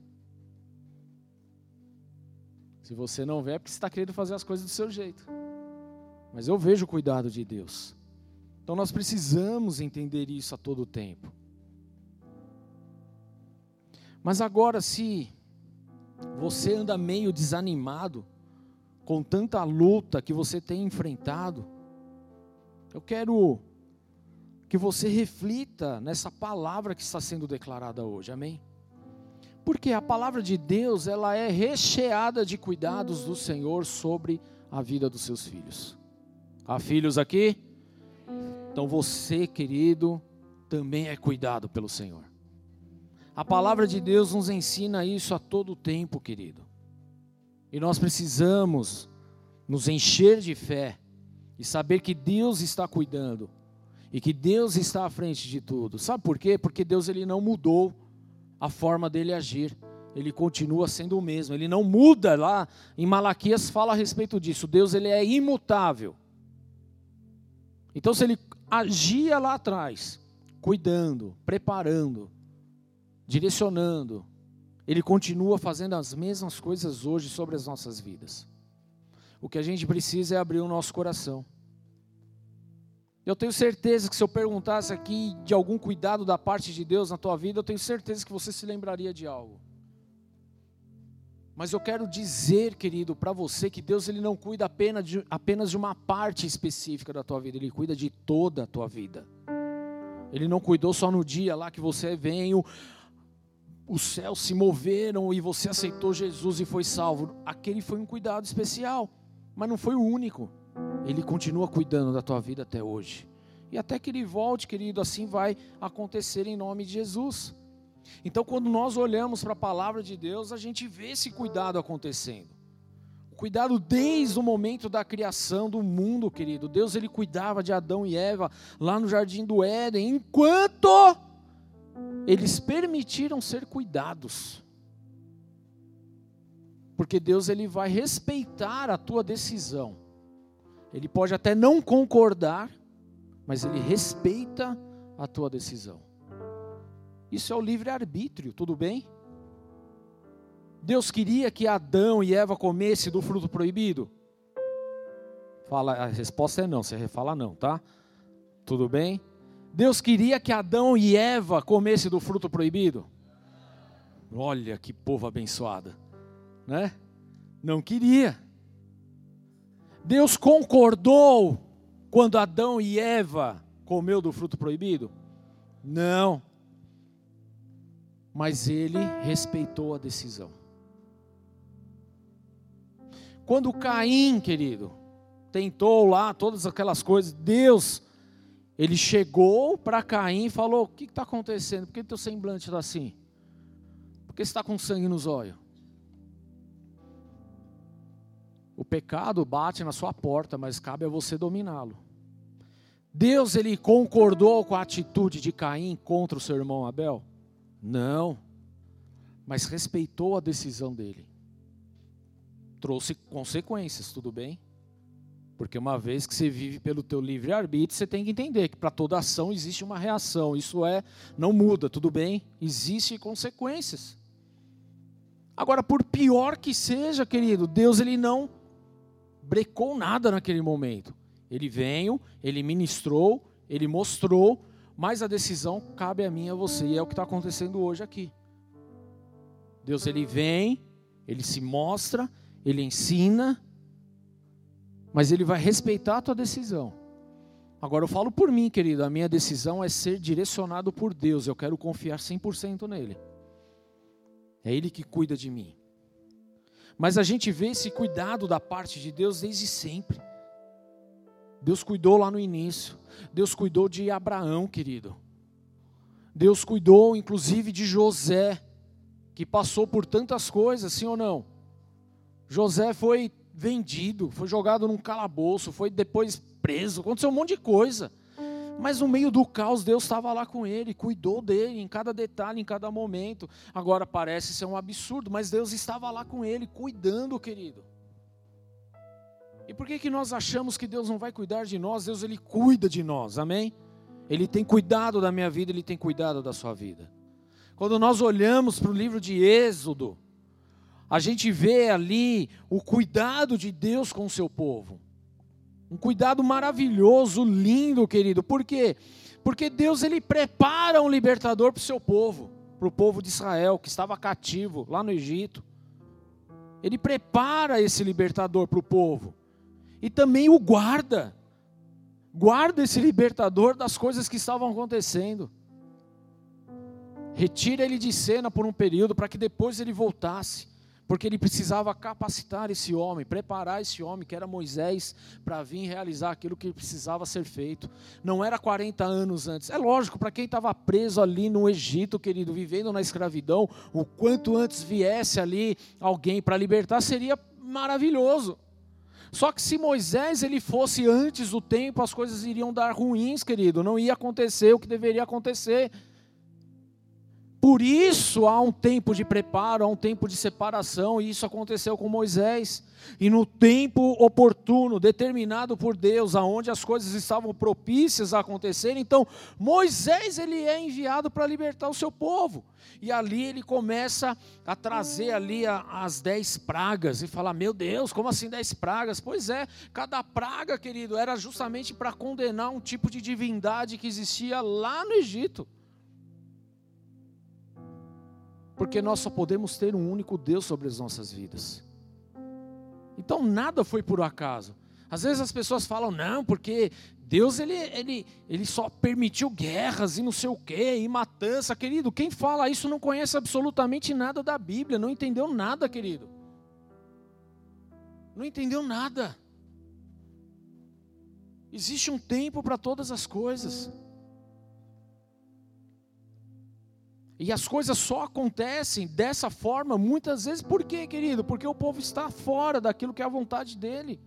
Se você não vê, é porque você está querendo fazer as coisas do seu jeito. Mas eu vejo o cuidado de Deus. Então nós precisamos entender isso a todo tempo. Mas agora, se você anda meio desanimado, com tanta luta que você tem enfrentado, eu quero que você reflita nessa palavra que está sendo declarada hoje, amém? Porque a palavra de Deus, ela é recheada de cuidados do Senhor sobre a vida dos seus filhos. Há filhos aqui? Então você, querido, também é cuidado pelo Senhor. A palavra de Deus nos ensina isso a todo tempo, querido. E nós precisamos nos encher de fé e saber que Deus está cuidando e que Deus está à frente de tudo. Sabe por quê? Porque Deus ele não mudou a forma dele agir. Ele continua sendo o mesmo. Ele não muda lá. Em Malaquias fala a respeito disso. Deus ele é imutável. Então se ele agia lá atrás, cuidando, preparando, direcionando. Ele continua fazendo as mesmas coisas hoje sobre as nossas vidas. O que a gente precisa é abrir o nosso coração. Eu tenho certeza que se eu perguntasse aqui de algum cuidado da parte de Deus na tua vida, eu tenho certeza que você se lembraria de algo. Mas eu quero dizer, querido, para você que Deus ele não cuida apenas de, apenas de uma parte específica da tua vida, Ele cuida de toda a tua vida. Ele não cuidou só no dia lá que você veio os céus se moveram e você aceitou Jesus e foi salvo. Aquele foi um cuidado especial, mas não foi o único. Ele continua cuidando da tua vida até hoje. E até que ele volte, querido, assim vai acontecer em nome de Jesus. Então, quando nós olhamos para a palavra de Deus, a gente vê esse cuidado acontecendo. O cuidado desde o momento da criação do mundo, querido. Deus ele cuidava de Adão e Eva lá no jardim do Éden, enquanto eles permitiram ser cuidados. Porque Deus ele vai respeitar a tua decisão. Ele pode até não concordar, mas ele respeita a tua decisão. Isso é o livre-arbítrio, tudo bem? Deus queria que Adão e Eva comessem do fruto proibido? Fala, a resposta é não, você fala não, tá? Tudo bem? Deus queria que Adão e Eva comessem do fruto proibido? Olha que povo abençoado, né? Não queria. Deus concordou quando Adão e Eva comeu do fruto proibido? Não. Mas ele respeitou a decisão. Quando Caim, querido, tentou lá todas aquelas coisas, Deus ele chegou para Caim e falou: O que está acontecendo? Por que teu semblante está assim? Por que está com sangue nos olhos? O pecado bate na sua porta, mas cabe a você dominá-lo. Deus ele concordou com a atitude de Caim contra o seu irmão Abel? Não. Mas respeitou a decisão dele. Trouxe consequências, tudo bem? Porque uma vez que você vive pelo teu livre arbítrio, você tem que entender que para toda ação existe uma reação. Isso é, não muda, tudo bem? Existem consequências. Agora, por pior que seja, querido, Deus ele não brecou nada naquele momento. Ele veio, ele ministrou, ele mostrou, mas a decisão cabe a mim e a você, e é o que está acontecendo hoje aqui. Deus ele vem, ele se mostra, ele ensina, mas ele vai respeitar a tua decisão. Agora eu falo por mim, querido, a minha decisão é ser direcionado por Deus, eu quero confiar 100% nele. É ele que cuida de mim. Mas a gente vê esse cuidado da parte de Deus desde sempre. Deus cuidou lá no início. Deus cuidou de Abraão, querido. Deus cuidou inclusive de José, que passou por tantas coisas, sim ou não? José foi vendido, foi jogado num calabouço, foi depois preso, aconteceu um monte de coisa. Mas no meio do caos, Deus estava lá com ele, cuidou dele em cada detalhe, em cada momento. Agora parece ser um absurdo, mas Deus estava lá com ele, cuidando, querido. E por que, que nós achamos que Deus não vai cuidar de nós? Deus ele cuida de nós, amém? Ele tem cuidado da minha vida, ele tem cuidado da sua vida. Quando nós olhamos para o livro de Êxodo, a gente vê ali o cuidado de Deus com o seu povo. Um cuidado maravilhoso, lindo, querido. Por quê? Porque Deus ele prepara um libertador para o seu povo, para o povo de Israel que estava cativo lá no Egito. Ele prepara esse libertador para o povo e também o guarda. Guarda esse libertador das coisas que estavam acontecendo. Retira ele de cena por um período para que depois ele voltasse porque ele precisava capacitar esse homem, preparar esse homem, que era Moisés, para vir realizar aquilo que precisava ser feito. Não era 40 anos antes. É lógico, para quem estava preso ali no Egito, querido, vivendo na escravidão, o quanto antes viesse ali alguém para libertar, seria maravilhoso. Só que se Moisés ele fosse antes do tempo, as coisas iriam dar ruins, querido, não ia acontecer o que deveria acontecer. Por isso há um tempo de preparo, há um tempo de separação, e isso aconteceu com Moisés. E no tempo oportuno, determinado por Deus, aonde as coisas estavam propícias a acontecer, então Moisés ele é enviado para libertar o seu povo. E ali ele começa a trazer ali as dez pragas e falar: Meu Deus, como assim dez pragas? Pois é, cada praga, querido, era justamente para condenar um tipo de divindade que existia lá no Egito porque nós só podemos ter um único Deus sobre as nossas vidas. Então nada foi por acaso. Às vezes as pessoas falam, não, porque Deus ele, ele, ele só permitiu guerras e não sei o quê, e matança, querido. Quem fala isso não conhece absolutamente nada da Bíblia, não entendeu nada, querido. Não entendeu nada. Existe um tempo para todas as coisas. E as coisas só acontecem dessa forma muitas vezes, por quê, querido? Porque o povo está fora daquilo que é a vontade dele.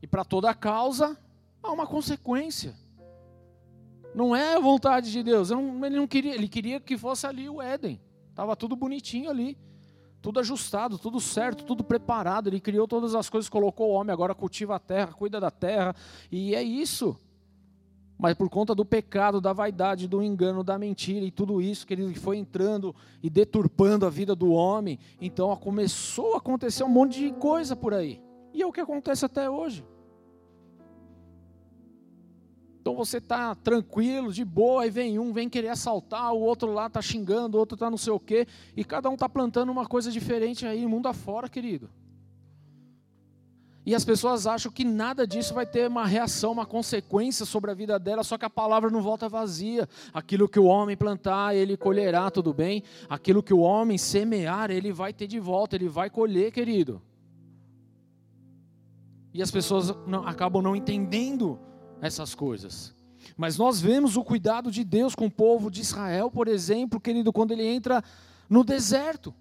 E para toda causa, há uma consequência. Não é a vontade de Deus. Ele não queria, ele queria que fosse ali o Éden. Estava tudo bonitinho ali. Tudo ajustado, tudo certo, tudo preparado. Ele criou todas as coisas, colocou o homem, agora cultiva a terra, cuida da terra. E é isso. Mas por conta do pecado, da vaidade, do engano, da mentira e tudo isso que ele foi entrando e deturpando a vida do homem, então começou a acontecer um monte de coisa por aí. E é o que acontece até hoje. Então você está tranquilo, de boa, e vem um, vem querer assaltar, o outro lá está xingando, o outro está não sei o quê, e cada um está plantando uma coisa diferente aí, mundo afora, querido. E as pessoas acham que nada disso vai ter uma reação, uma consequência sobre a vida dela, só que a palavra não volta vazia. Aquilo que o homem plantar, ele colherá, tudo bem? Aquilo que o homem semear, ele vai ter de volta, ele vai colher, querido. E as pessoas não, acabam não entendendo essas coisas. Mas nós vemos o cuidado de Deus com o povo de Israel, por exemplo, querido, quando ele entra no deserto.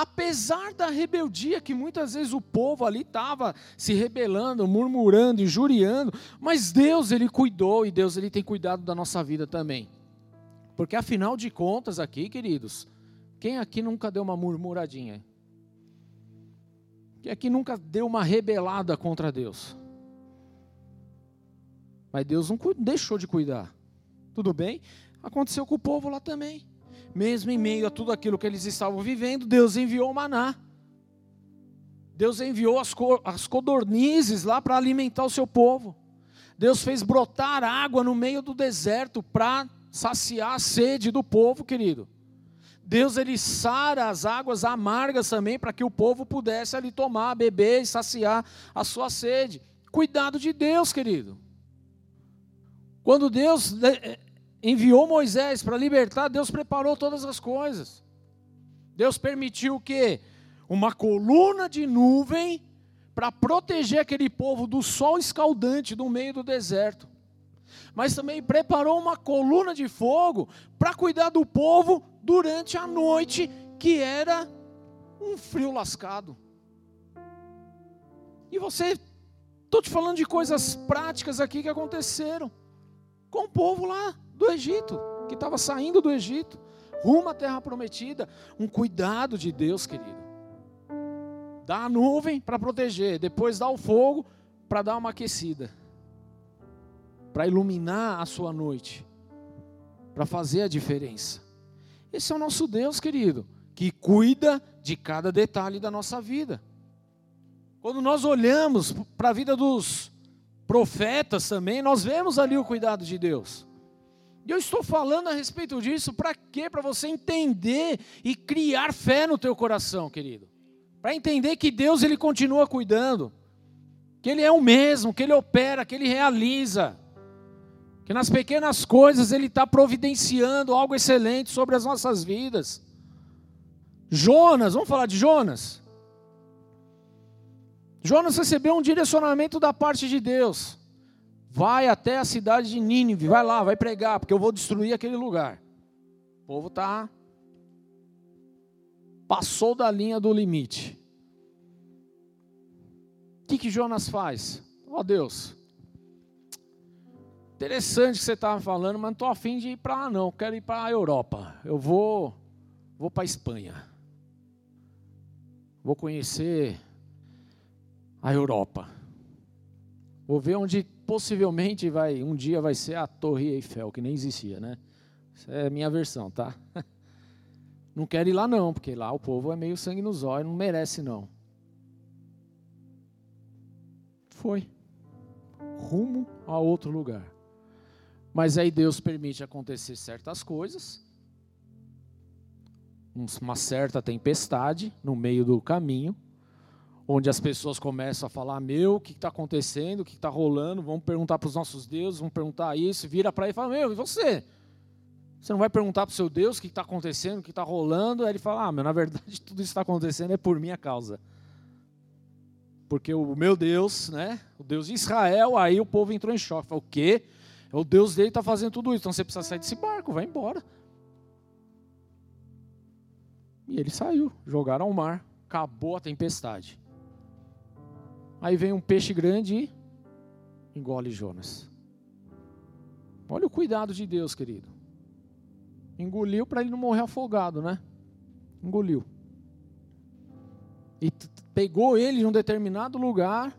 Apesar da rebeldia que muitas vezes o povo ali estava se rebelando, murmurando, injuriando, mas Deus ele cuidou e Deus ele tem cuidado da nossa vida também. Porque afinal de contas aqui, queridos, quem aqui nunca deu uma murmuradinha? Quem aqui nunca deu uma rebelada contra Deus? Mas Deus não deixou de cuidar. Tudo bem? Aconteceu com o povo lá também. Mesmo em meio a tudo aquilo que eles estavam vivendo, Deus enviou o maná. Deus enviou as, co as codornizes lá para alimentar o seu povo. Deus fez brotar água no meio do deserto para saciar a sede do povo, querido. Deus ele sara as águas amargas também para que o povo pudesse ali tomar, beber e saciar a sua sede. Cuidado de Deus, querido. Quando Deus eh, enviou Moisés para libertar, Deus preparou todas as coisas. Deus permitiu que uma coluna de nuvem para proteger aquele povo do sol escaldante do meio do deserto. Mas também preparou uma coluna de fogo para cuidar do povo durante a noite, que era um frio lascado. E você, estou te falando de coisas práticas aqui que aconteceram com o povo lá do Egito, que estava saindo do Egito, rumo à terra prometida. Um cuidado de Deus, querido. Dá a nuvem para proteger, depois dá o fogo para dar uma aquecida, para iluminar a sua noite, para fazer a diferença. Esse é o nosso Deus, querido, que cuida de cada detalhe da nossa vida. Quando nós olhamos para a vida dos profetas também, nós vemos ali o cuidado de Deus. E eu estou falando a respeito disso para quê? Para você entender e criar fé no teu coração, querido. Para entender que Deus ele continua cuidando, que ele é o mesmo, que ele opera, que ele realiza, que nas pequenas coisas ele está providenciando algo excelente sobre as nossas vidas. Jonas, vamos falar de Jonas? Jonas recebeu um direcionamento da parte de Deus. Vai até a cidade de Nínive, vai lá, vai pregar, porque eu vou destruir aquele lugar. O povo está passou da linha do limite. O que, que Jonas faz? Ó oh, Deus, interessante que você estava falando, mas não estou afim de ir para lá não, quero ir para a Europa. Eu vou, vou para a Espanha. Vou conhecer a Europa. Vou ver onde possivelmente vai, um dia vai ser a Torre Eiffel, que nem existia, né? Essa é a minha versão, tá? Não quero ir lá não, porque lá o povo é meio sangue nos olhos, não merece não. Foi. Rumo a outro lugar. Mas aí Deus permite acontecer certas coisas, uma certa tempestade no meio do caminho, onde as pessoas começam a falar: Meu, o que está acontecendo? O que está rolando? Vamos perguntar para os nossos deuses, vamos perguntar isso. Vira para ele e fala: Meu, e você? Você não vai perguntar para o seu Deus o que está acontecendo, o que está rolando? Aí ele fala: Ah, meu, na verdade, tudo isso está acontecendo é por minha causa. Porque o meu Deus, né? O Deus de Israel, aí o povo entrou em choque. Falou: O quê? O Deus dele está fazendo tudo isso. Então você precisa sair desse barco, vai embora. E ele saiu, jogaram ao mar, acabou a tempestade. Aí vem um peixe grande e engole Jonas. Olha o cuidado de Deus, querido. Engoliu para ele não morrer afogado, né? Engoliu. E pegou ele em um determinado lugar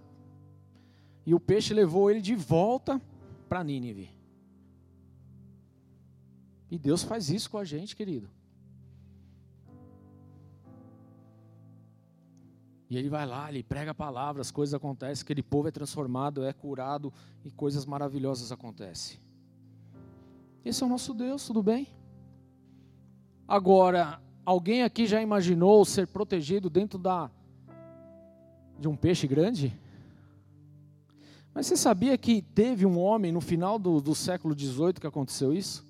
e o peixe levou ele de volta para Nínive. E Deus faz isso com a gente, querido. E ele vai lá, ele prega a palavra, as coisas acontecem, aquele povo é transformado, é curado e coisas maravilhosas acontecem. Esse é o nosso Deus, tudo bem? Agora, alguém aqui já imaginou ser protegido dentro da de um peixe grande? Mas você sabia que teve um homem no final do, do século XVIII que aconteceu isso?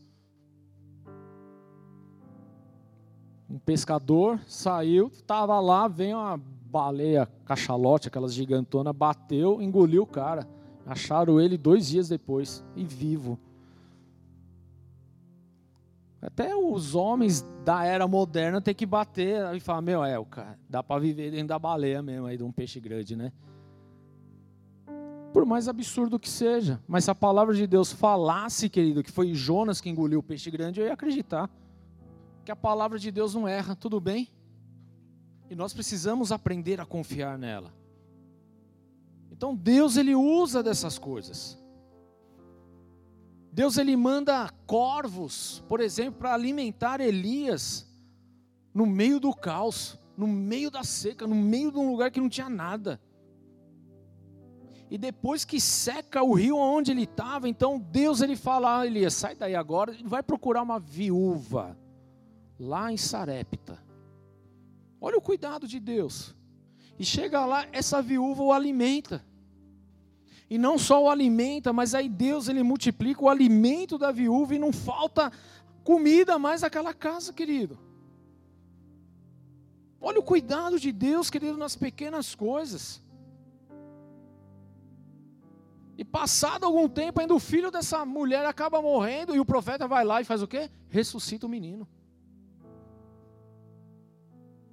Um pescador saiu, estava lá, vem uma baleia cachalote, aquelas gigantonas, bateu, engoliu o cara. Acharam ele dois dias depois, e vivo. Até os homens da era moderna tem que bater e falar, meu, é, o cara, dá para viver dentro da baleia mesmo, aí de um peixe grande, né? Por mais absurdo que seja. Mas se a palavra de Deus falasse, querido, que foi Jonas que engoliu o peixe grande, eu ia acreditar. Que a palavra de Deus não erra, tudo bem? E nós precisamos aprender a confiar nela. Então Deus ele usa dessas coisas. Deus ele manda corvos, por exemplo, para alimentar Elias no meio do caos, no meio da seca, no meio de um lugar que não tinha nada. E depois que seca o rio onde ele estava, então Deus ele fala a Elias, sai daí agora, vai procurar uma viúva lá em Sarepta. Olha o cuidado de Deus. E chega lá, essa viúva o alimenta. E não só o alimenta, mas aí Deus ele multiplica o alimento da viúva e não falta comida mais naquela casa, querido. Olha o cuidado de Deus, querido, nas pequenas coisas. E passado algum tempo, ainda o filho dessa mulher acaba morrendo e o profeta vai lá e faz o quê? Ressuscita o menino.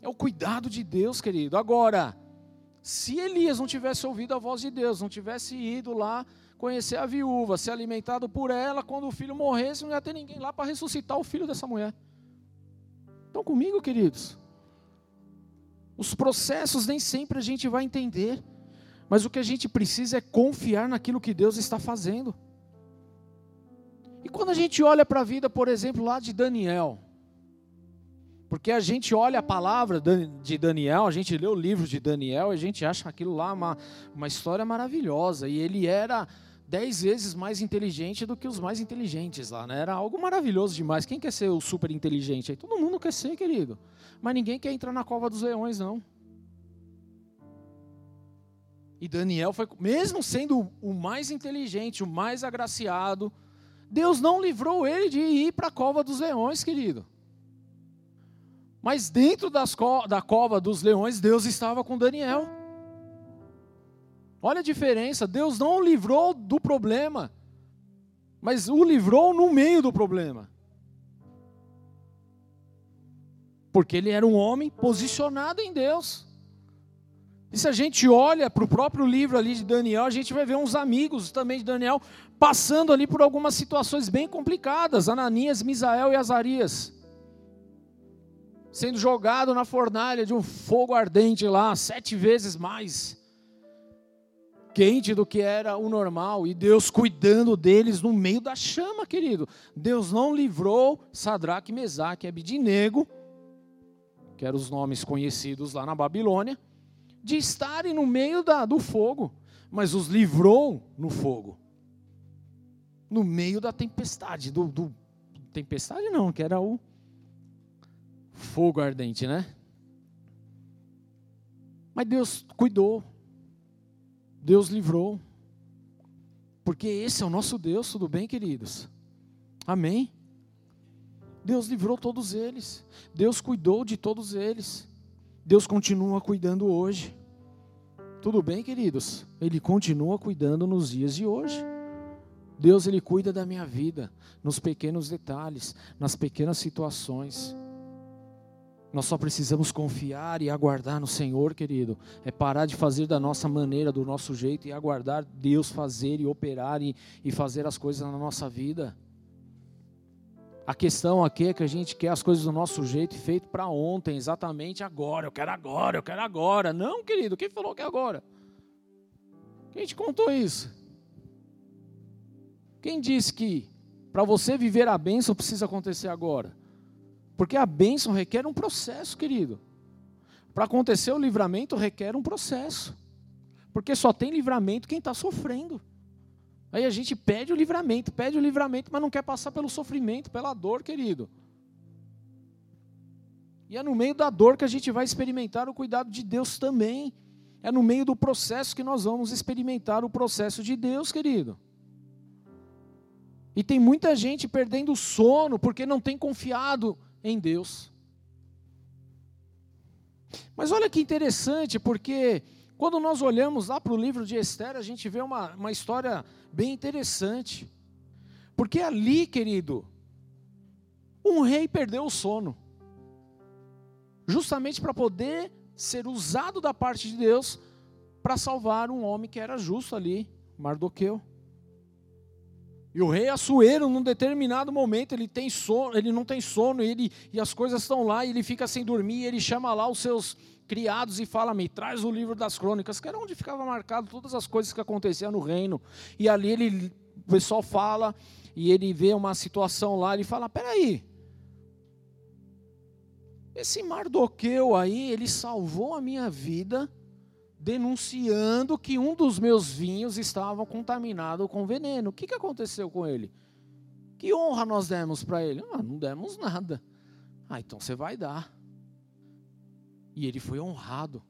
É o cuidado de Deus, querido. Agora, se Elias não tivesse ouvido a voz de Deus, não tivesse ido lá conhecer a viúva, ser alimentado por ela, quando o filho morresse, não ia ter ninguém lá para ressuscitar o filho dessa mulher. Estão comigo, queridos? Os processos nem sempre a gente vai entender, mas o que a gente precisa é confiar naquilo que Deus está fazendo. E quando a gente olha para a vida, por exemplo, lá de Daniel, porque a gente olha a palavra de Daniel, a gente lê o livro de Daniel e a gente acha aquilo lá uma, uma história maravilhosa. E ele era dez vezes mais inteligente do que os mais inteligentes lá, né? Era algo maravilhoso demais. Quem quer ser o super inteligente aí? Todo mundo quer ser, querido. Mas ninguém quer entrar na cova dos leões, não. E Daniel foi, mesmo sendo o mais inteligente, o mais agraciado, Deus não livrou ele de ir para a cova dos leões, querido. Mas dentro co da cova dos leões, Deus estava com Daniel. Olha a diferença: Deus não o livrou do problema, mas o livrou no meio do problema. Porque ele era um homem posicionado em Deus. E se a gente olha para o próprio livro ali de Daniel, a gente vai ver uns amigos também de Daniel passando ali por algumas situações bem complicadas: Ananias, Misael e Azarias sendo jogado na fornalha de um fogo ardente lá, sete vezes mais quente do que era o normal, e Deus cuidando deles no meio da chama, querido. Deus não livrou Sadraque, Mesaque e Abidinego, que eram os nomes conhecidos lá na Babilônia, de estarem no meio da, do fogo, mas os livrou no fogo, no meio da tempestade, do, do tempestade não, que era o fogo ardente, né? Mas Deus cuidou, Deus livrou, porque esse é o nosso Deus, tudo bem, queridos? Amém? Deus livrou todos eles, Deus cuidou de todos eles, Deus continua cuidando hoje. Tudo bem, queridos? Ele continua cuidando nos dias de hoje. Deus ele cuida da minha vida, nos pequenos detalhes, nas pequenas situações. Nós só precisamos confiar e aguardar no Senhor, querido. É parar de fazer da nossa maneira, do nosso jeito e aguardar Deus fazer e operar e, e fazer as coisas na nossa vida. A questão aqui é que a gente quer as coisas do nosso jeito e feito para ontem, exatamente agora. Eu quero agora, eu quero agora. Não, querido, quem falou que é agora? Quem te contou isso? Quem disse que para você viver a bênção precisa acontecer agora? Porque a bênção requer um processo, querido. Para acontecer o livramento requer um processo. Porque só tem livramento quem está sofrendo. Aí a gente pede o livramento, pede o livramento, mas não quer passar pelo sofrimento, pela dor, querido. E é no meio da dor que a gente vai experimentar o cuidado de Deus também. É no meio do processo que nós vamos experimentar o processo de Deus, querido. E tem muita gente perdendo o sono porque não tem confiado em Deus. Mas olha que interessante, porque quando nós olhamos lá para o livro de Esther, a gente vê uma, uma história bem interessante. Porque ali, querido, um rei perdeu o sono. Justamente para poder ser usado da parte de Deus para salvar um homem que era justo ali, Mardoqueu. E o rei Assuero, num determinado momento, ele tem sono, ele não tem sono, ele, e as coisas estão lá, e ele fica sem dormir, e ele chama lá os seus criados e fala: Me traz o livro das crônicas, que era onde ficava marcado todas as coisas que aconteciam no reino. E ali ele, o pessoal fala, e ele vê uma situação lá, ele fala: Peraí, esse Mardoqueu aí, ele salvou a minha vida, denunciando que um dos meus vinhos estava contaminado com veneno. O que, que aconteceu com ele? Que honra nós demos para ele? Ah, não demos nada. Ah, então você vai dar. E ele foi honrado.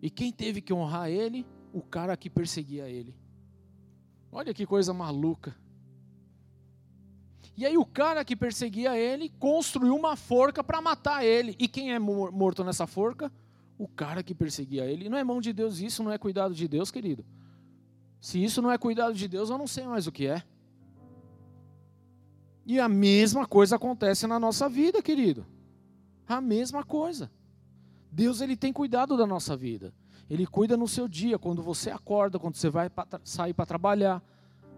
E quem teve que honrar ele? O cara que perseguia ele. Olha que coisa maluca. E aí o cara que perseguia ele construiu uma forca para matar ele. E quem é morto nessa forca? O cara que perseguia ele. Não é mão de Deus isso, não é cuidado de Deus, querido. Se isso não é cuidado de Deus, eu não sei mais o que é. E a mesma coisa acontece na nossa vida, querido. A mesma coisa. Deus ele tem cuidado da nossa vida. Ele cuida no seu dia, quando você acorda, quando você vai pra, sair para trabalhar,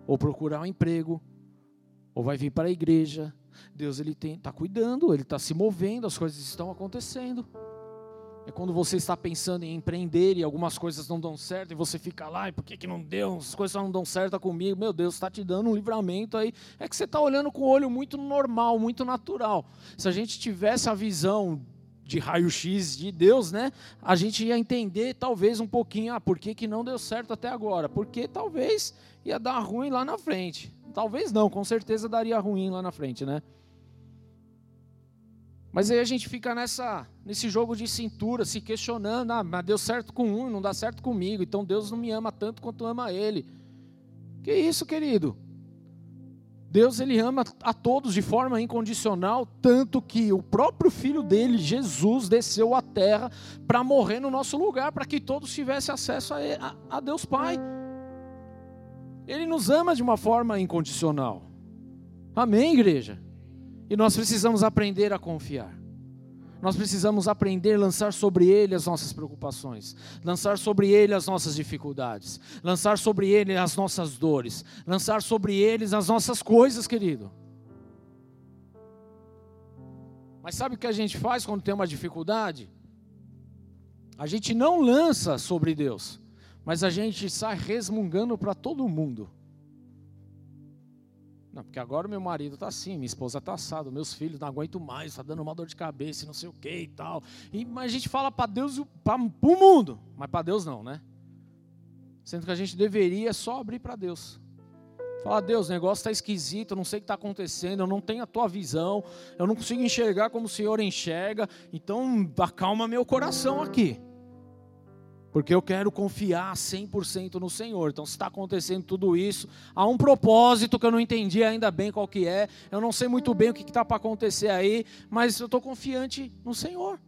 ou procurar um emprego, ou vai vir para a igreja. Deus ele está cuidando, ele está se movendo, as coisas estão acontecendo. É quando você está pensando em empreender e algumas coisas não dão certo e você fica lá, e por que, que não deu? As coisas não dão certo comigo. Meu Deus, está te dando um livramento aí. É que você está olhando com o olho muito normal, muito natural. Se a gente tivesse a visão de raio-x de Deus, né? A gente ia entender talvez um pouquinho, ah, por que, que não deu certo até agora? Porque talvez ia dar ruim lá na frente. Talvez não, com certeza daria ruim lá na frente, né? Mas aí a gente fica nessa, nesse jogo de cintura, se questionando, ah, mas deu certo com um, não dá certo comigo, então Deus não me ama tanto quanto ama ele. Que isso, querido? Deus ele ama a todos de forma incondicional, tanto que o próprio filho dele, Jesus, desceu à terra para morrer no nosso lugar, para que todos tivessem acesso a, a, a Deus Pai. Ele nos ama de uma forma incondicional. Amém, igreja? E nós precisamos aprender a confiar. Nós precisamos aprender a lançar sobre Ele as nossas preocupações, lançar sobre Ele as nossas dificuldades, lançar sobre Ele as nossas dores, lançar sobre eles as nossas coisas, querido. Mas sabe o que a gente faz quando tem uma dificuldade? A gente não lança sobre Deus, mas a gente sai resmungando para todo mundo. Não, porque agora meu marido está assim, minha esposa está assada, meus filhos não aguento mais, está dando uma dor de cabeça e não sei o que e tal. E, mas a gente fala para Deus, para o mundo, mas para Deus não, né? Sendo que a gente deveria só abrir para Deus. Fala, Deus, o negócio está esquisito, eu não sei o que está acontecendo, eu não tenho a tua visão, eu não consigo enxergar como o Senhor enxerga, então acalma meu coração aqui. Porque eu quero confiar 100% no Senhor. Então, se está acontecendo tudo isso, há um propósito que eu não entendi ainda bem qual que é. Eu não sei muito bem o que está para acontecer aí, mas eu estou confiante no Senhor.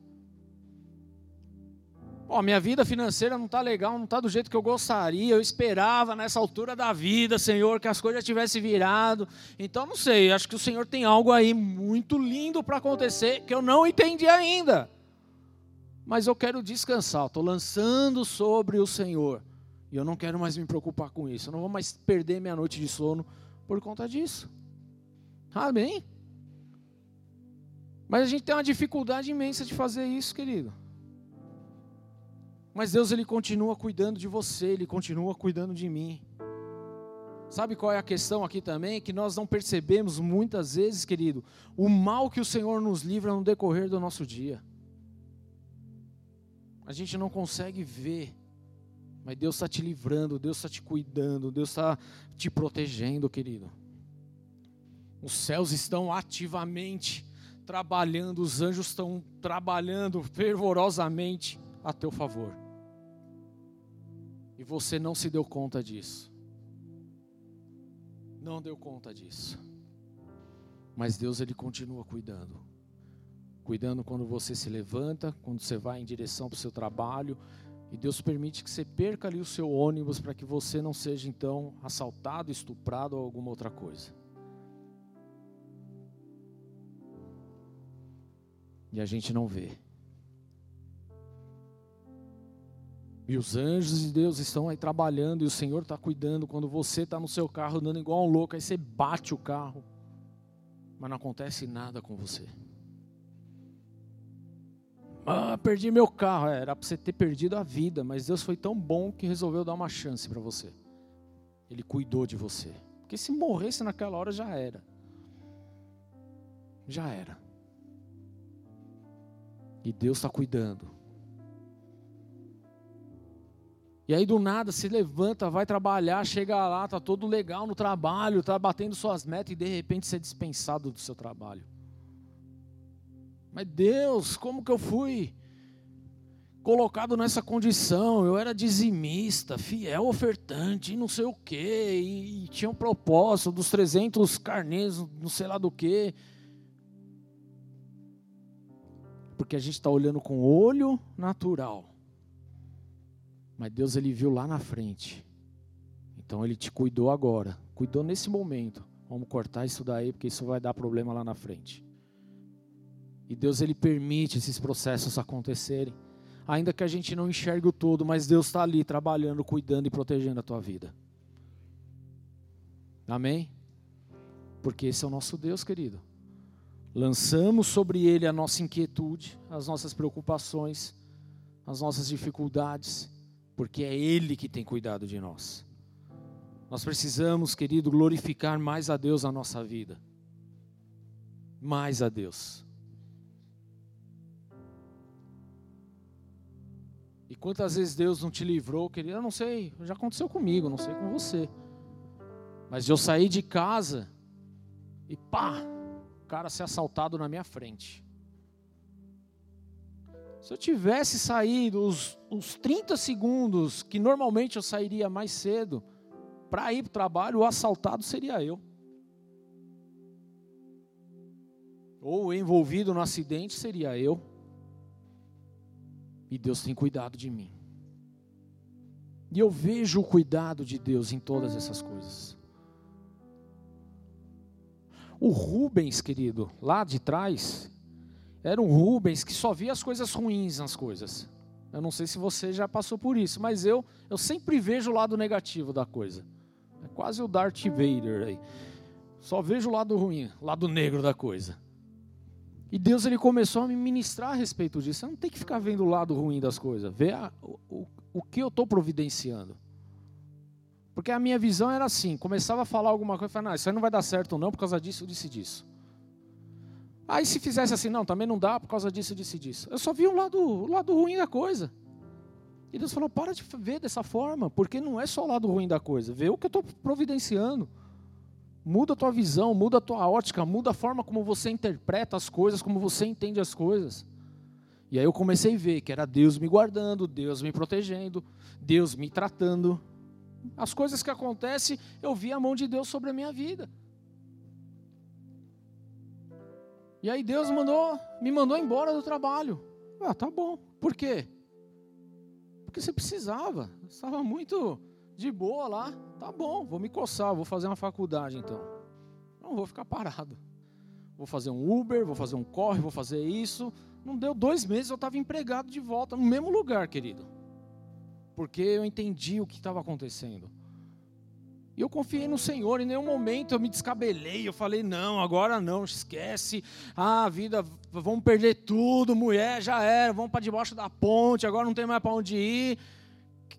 Pô, minha vida financeira não está legal, não está do jeito que eu gostaria. Eu esperava nessa altura da vida, Senhor, que as coisas tivessem virado. Então, não sei, acho que o Senhor tem algo aí muito lindo para acontecer que eu não entendi ainda. Mas eu quero descansar, estou lançando sobre o Senhor. E eu não quero mais me preocupar com isso. Eu não vou mais perder minha noite de sono por conta disso. Amém? Mas a gente tem uma dificuldade imensa de fazer isso, querido. Mas Deus ele continua cuidando de você, ele continua cuidando de mim. Sabe qual é a questão aqui também? Que nós não percebemos muitas vezes, querido, o mal que o Senhor nos livra no decorrer do nosso dia. A gente não consegue ver, mas Deus está te livrando, Deus está te cuidando, Deus está te protegendo, querido. Os céus estão ativamente trabalhando, os anjos estão trabalhando fervorosamente a teu favor. E você não se deu conta disso. Não deu conta disso. Mas Deus ele continua cuidando. Cuidando quando você se levanta, quando você vai em direção para o seu trabalho, e Deus permite que você perca ali o seu ônibus para que você não seja então assaltado, estuprado ou alguma outra coisa. E a gente não vê. E os anjos de Deus estão aí trabalhando e o Senhor está cuidando. Quando você está no seu carro andando igual um louco, aí você bate o carro, mas não acontece nada com você. Ah, perdi meu carro. É, era para você ter perdido a vida, mas Deus foi tão bom que resolveu dar uma chance para você. Ele cuidou de você. Porque se morresse naquela hora já era. Já era. E Deus está cuidando. E aí do nada se levanta, vai trabalhar, chega lá, tá todo legal no trabalho, tá batendo suas metas e de repente você é dispensado do seu trabalho. Mas Deus, como que eu fui colocado nessa condição? Eu era dizimista, fiel ofertante, não sei o quê, e, e tinha um propósito dos 300 carnês, não sei lá do quê. Porque a gente está olhando com olho natural mas Deus ele viu lá na frente. Então ele te cuidou agora, cuidou nesse momento. Vamos cortar isso daí porque isso vai dar problema lá na frente. E Deus ele permite esses processos acontecerem, ainda que a gente não enxergue o todo, mas Deus está ali trabalhando, cuidando e protegendo a tua vida. Amém? Porque esse é o nosso Deus, querido. Lançamos sobre Ele a nossa inquietude, as nossas preocupações, as nossas dificuldades porque é Ele que tem cuidado de nós. Nós precisamos, querido, glorificar mais a Deus na nossa vida. Mais a Deus. E quantas vezes Deus não te livrou, querido? Eu não sei, já aconteceu comigo, não sei com você. Mas eu saí de casa e pá, o cara ser assaltado na minha frente. Se eu tivesse saído os, os 30 segundos que normalmente eu sairia mais cedo para ir para o trabalho, o assaltado seria eu. Ou envolvido no acidente seria eu. E Deus tem cuidado de mim. E eu vejo o cuidado de Deus em todas essas coisas. O Rubens, querido, lá de trás, era um Rubens que só via as coisas ruins nas coisas. Eu não sei se você já passou por isso, mas eu, eu sempre vejo o lado negativo da coisa. É quase o Darth Vader aí. Só vejo o lado ruim, lado negro da coisa. E Deus ele começou a me ministrar a respeito disso. Você não tem que ficar vendo o lado ruim das coisas. Vê a, o, o que eu estou providenciando. Porque a minha visão era assim: começava a falar alguma coisa, e falava, não, isso aí não vai dar certo não, por causa disso, disse disso. Aí se fizesse assim, não, também não dá por causa disso, disso e disso. Eu só vi o lado, o lado ruim da coisa. E Deus falou, para de ver dessa forma, porque não é só o lado ruim da coisa, vê o que eu estou providenciando. Muda a tua visão, muda a tua ótica, muda a forma como você interpreta as coisas, como você entende as coisas. E aí eu comecei a ver que era Deus me guardando, Deus me protegendo, Deus me tratando. As coisas que acontecem, eu vi a mão de Deus sobre a minha vida. E aí Deus mandou, me mandou embora do trabalho. Ah, tá bom. Por quê? Porque você precisava. Estava muito de boa lá. Tá bom, vou me coçar, vou fazer uma faculdade então. Não vou ficar parado. Vou fazer um Uber, vou fazer um corre, vou fazer isso. Não deu dois meses, eu estava empregado de volta, no mesmo lugar, querido. Porque eu entendi o que estava acontecendo. E eu confiei no Senhor, em nenhum momento eu me descabelei, eu falei, não, agora não, esquece, ah, vida, vamos perder tudo, mulher, já era, vamos para debaixo da ponte, agora não tem mais para onde ir.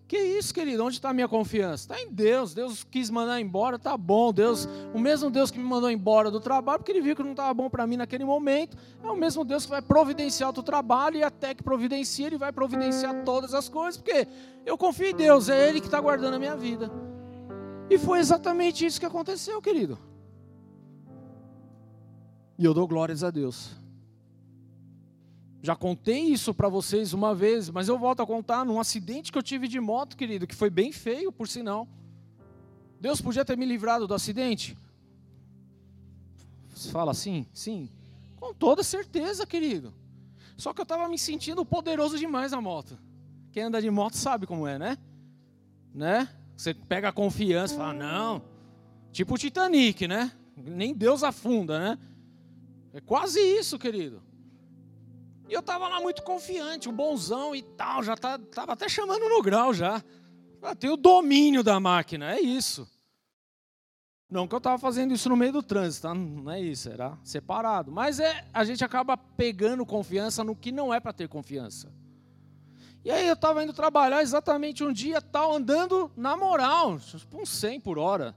Que isso, querido? Onde está a minha confiança? Está em Deus. Deus quis mandar embora, tá bom. Deus, o mesmo Deus que me mandou embora do trabalho, porque ele viu que não estava bom para mim naquele momento, é o mesmo Deus que vai providenciar o trabalho e até que providencia, ele vai providenciar todas as coisas, porque eu confio em Deus, é Ele que está guardando a minha vida. E foi exatamente isso que aconteceu, querido. E eu dou glórias a Deus. Já contei isso para vocês uma vez, mas eu volto a contar num acidente que eu tive de moto, querido, que foi bem feio, por sinal. Deus podia ter me livrado do acidente? Você fala assim? Sim. Com toda certeza, querido. Só que eu estava me sentindo poderoso demais na moto. Quem anda de moto sabe como é, né? Né? Você pega a confiança e fala, não. Tipo o Titanic, né? Nem Deus afunda, né? É quase isso, querido. E eu estava lá muito confiante, o bonzão e tal, já tá, tava até chamando no grau já. Ah, tem o domínio da máquina, é isso. Não que eu estava fazendo isso no meio do trânsito, tá? não é isso, era separado. Mas é, a gente acaba pegando confiança no que não é para ter confiança. E aí eu estava indo trabalhar exatamente um dia, tal, andando na moral, tipo uns 100 por hora.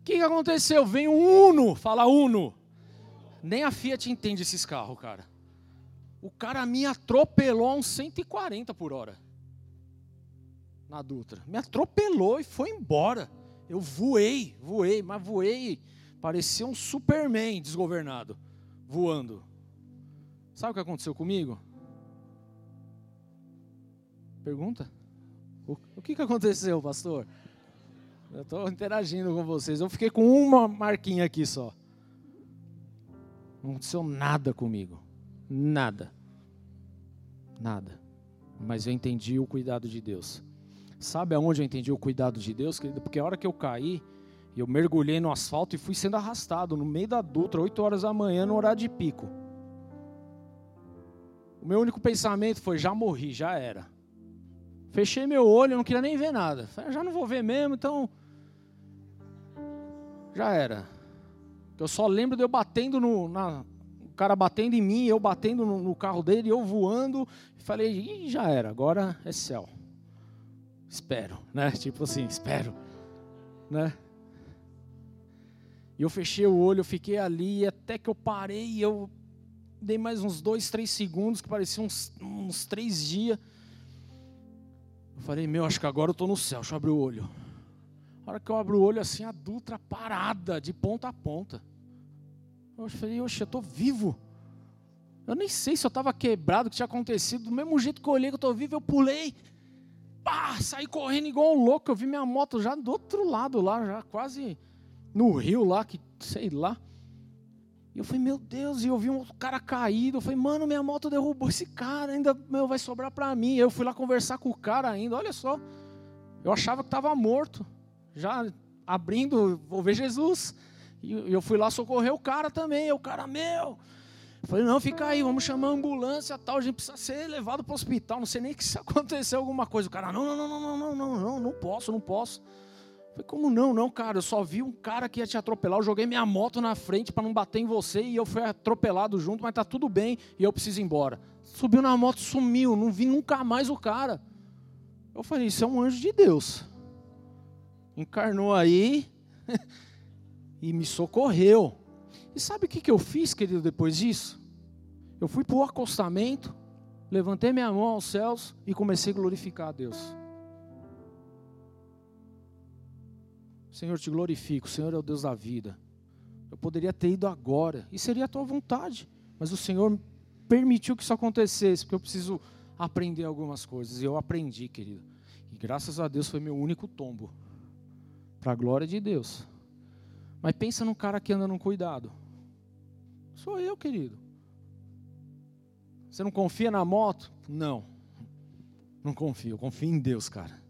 O que, que aconteceu? Vem um Uno, fala Uno. Nem a Fiat entende esses carros, cara. O cara me atropelou a uns 140 por hora. Na Dutra. Me atropelou e foi embora. Eu voei, voei, mas voei. Parecia um Superman desgovernado. Voando. Sabe o que aconteceu comigo? Pergunta? O que, que aconteceu, pastor? Eu estou interagindo com vocês. Eu fiquei com uma marquinha aqui só. Não aconteceu nada comigo. Nada. Nada. Mas eu entendi o cuidado de Deus. Sabe aonde eu entendi o cuidado de Deus, querido? Porque a hora que eu caí, eu mergulhei no asfalto e fui sendo arrastado no meio da Dutra, 8 horas da manhã, no horário de pico. O meu único pensamento foi: já morri, já era. Fechei meu olho, não queria nem ver nada. Falei, já não vou ver mesmo, então. Já era. Eu só lembro de eu batendo no. Na, o cara batendo em mim, eu batendo no, no carro dele, eu voando. Falei, já era, agora é céu. Espero, né? Tipo assim, espero. Né? E eu fechei o olho, eu fiquei ali, até que eu parei, eu dei mais uns dois, três segundos, que parecia uns, uns três dias. Eu falei, meu, acho que agora eu estou no céu, deixa eu abrir o olho. A hora que eu abro o olho assim, a Dutra parada, de ponta a ponta. Eu falei, oxe, eu estou vivo. Eu nem sei se eu estava quebrado, o que tinha acontecido. Do mesmo jeito que eu olhei que eu estou vivo, eu pulei. Pá, saí correndo igual um louco. Eu vi minha moto já do outro lado lá, já quase no rio lá, que sei lá. E eu falei, meu Deus, e eu vi um cara caído. Eu falei, mano, minha moto derrubou esse cara, ainda meu, vai sobrar para mim. Eu fui lá conversar com o cara ainda, olha só. Eu achava que estava morto já abrindo, vou ver Jesus. E eu fui lá socorrer o cara também. O cara, meu. Eu falei, não, fica aí, vamos chamar a ambulância tal. A gente precisa ser levado para o hospital. Não sei nem que se acontecer alguma coisa. O cara, não, não, não, não, não, não, não, não, não posso, não posso. Falei, como não, não, cara? Eu só vi um cara que ia te atropelar. Eu joguei minha moto na frente para não bater em você e eu fui atropelado junto, mas tá tudo bem e eu preciso ir embora. Subiu na moto, sumiu, não vi nunca mais o cara. Eu falei, isso é um anjo de Deus encarnou aí e me socorreu. E sabe o que, que eu fiz, querido, depois disso? Eu fui para o acostamento, levantei minha mão aos céus e comecei a glorificar a Deus. Senhor, te glorifico, Senhor é o Deus da vida. Eu poderia ter ido agora, e seria a tua vontade, mas o Senhor permitiu que isso acontecesse, porque eu preciso aprender algumas coisas, e eu aprendi, querido. E graças a Deus foi meu único tombo, para a glória de Deus. Mas pensa num cara que anda num cuidado. Sou eu, querido. Você não confia na moto? Não. Não confio, eu confio em Deus, cara.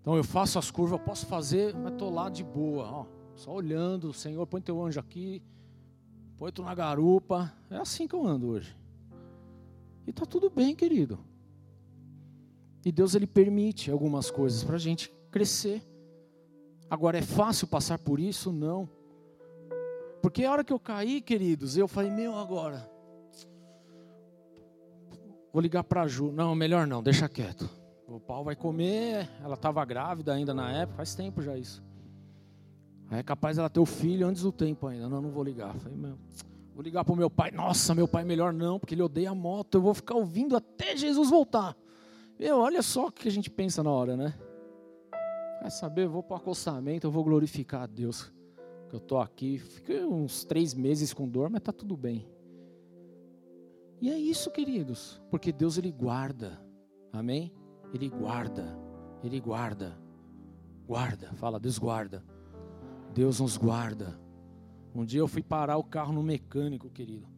Então eu faço as curvas, posso fazer, mas estou lá de boa, ó, só olhando, Senhor, põe teu anjo aqui, põe tu na garupa. É assim que eu ando hoje. E está tudo bem, querido. E Deus ele permite algumas coisas para a gente crescer. Agora é fácil passar por isso? Não. Porque a hora que eu caí, queridos, eu falei, meu, agora. Vou ligar para a Ju. Não, melhor não, deixa quieto. O pau vai comer, ela estava grávida ainda na época, faz tempo já isso. É capaz ela ter o filho antes do tempo ainda. Não, não vou ligar. Falei, meu, vou ligar para o meu pai. Nossa, meu pai melhor não, porque ele odeia a moto. Eu vou ficar ouvindo até Jesus voltar. Meu, olha só o que a gente pensa na hora, né? Quer saber? Eu vou para o acostamento, eu vou glorificar a Deus. Que eu estou aqui. Fiquei uns três meses com dor, mas está tudo bem. E é isso, queridos. Porque Deus, Ele guarda. Amém? Ele guarda, Ele guarda, guarda, fala, Deus guarda. Deus nos guarda. Um dia eu fui parar o carro no mecânico, querido.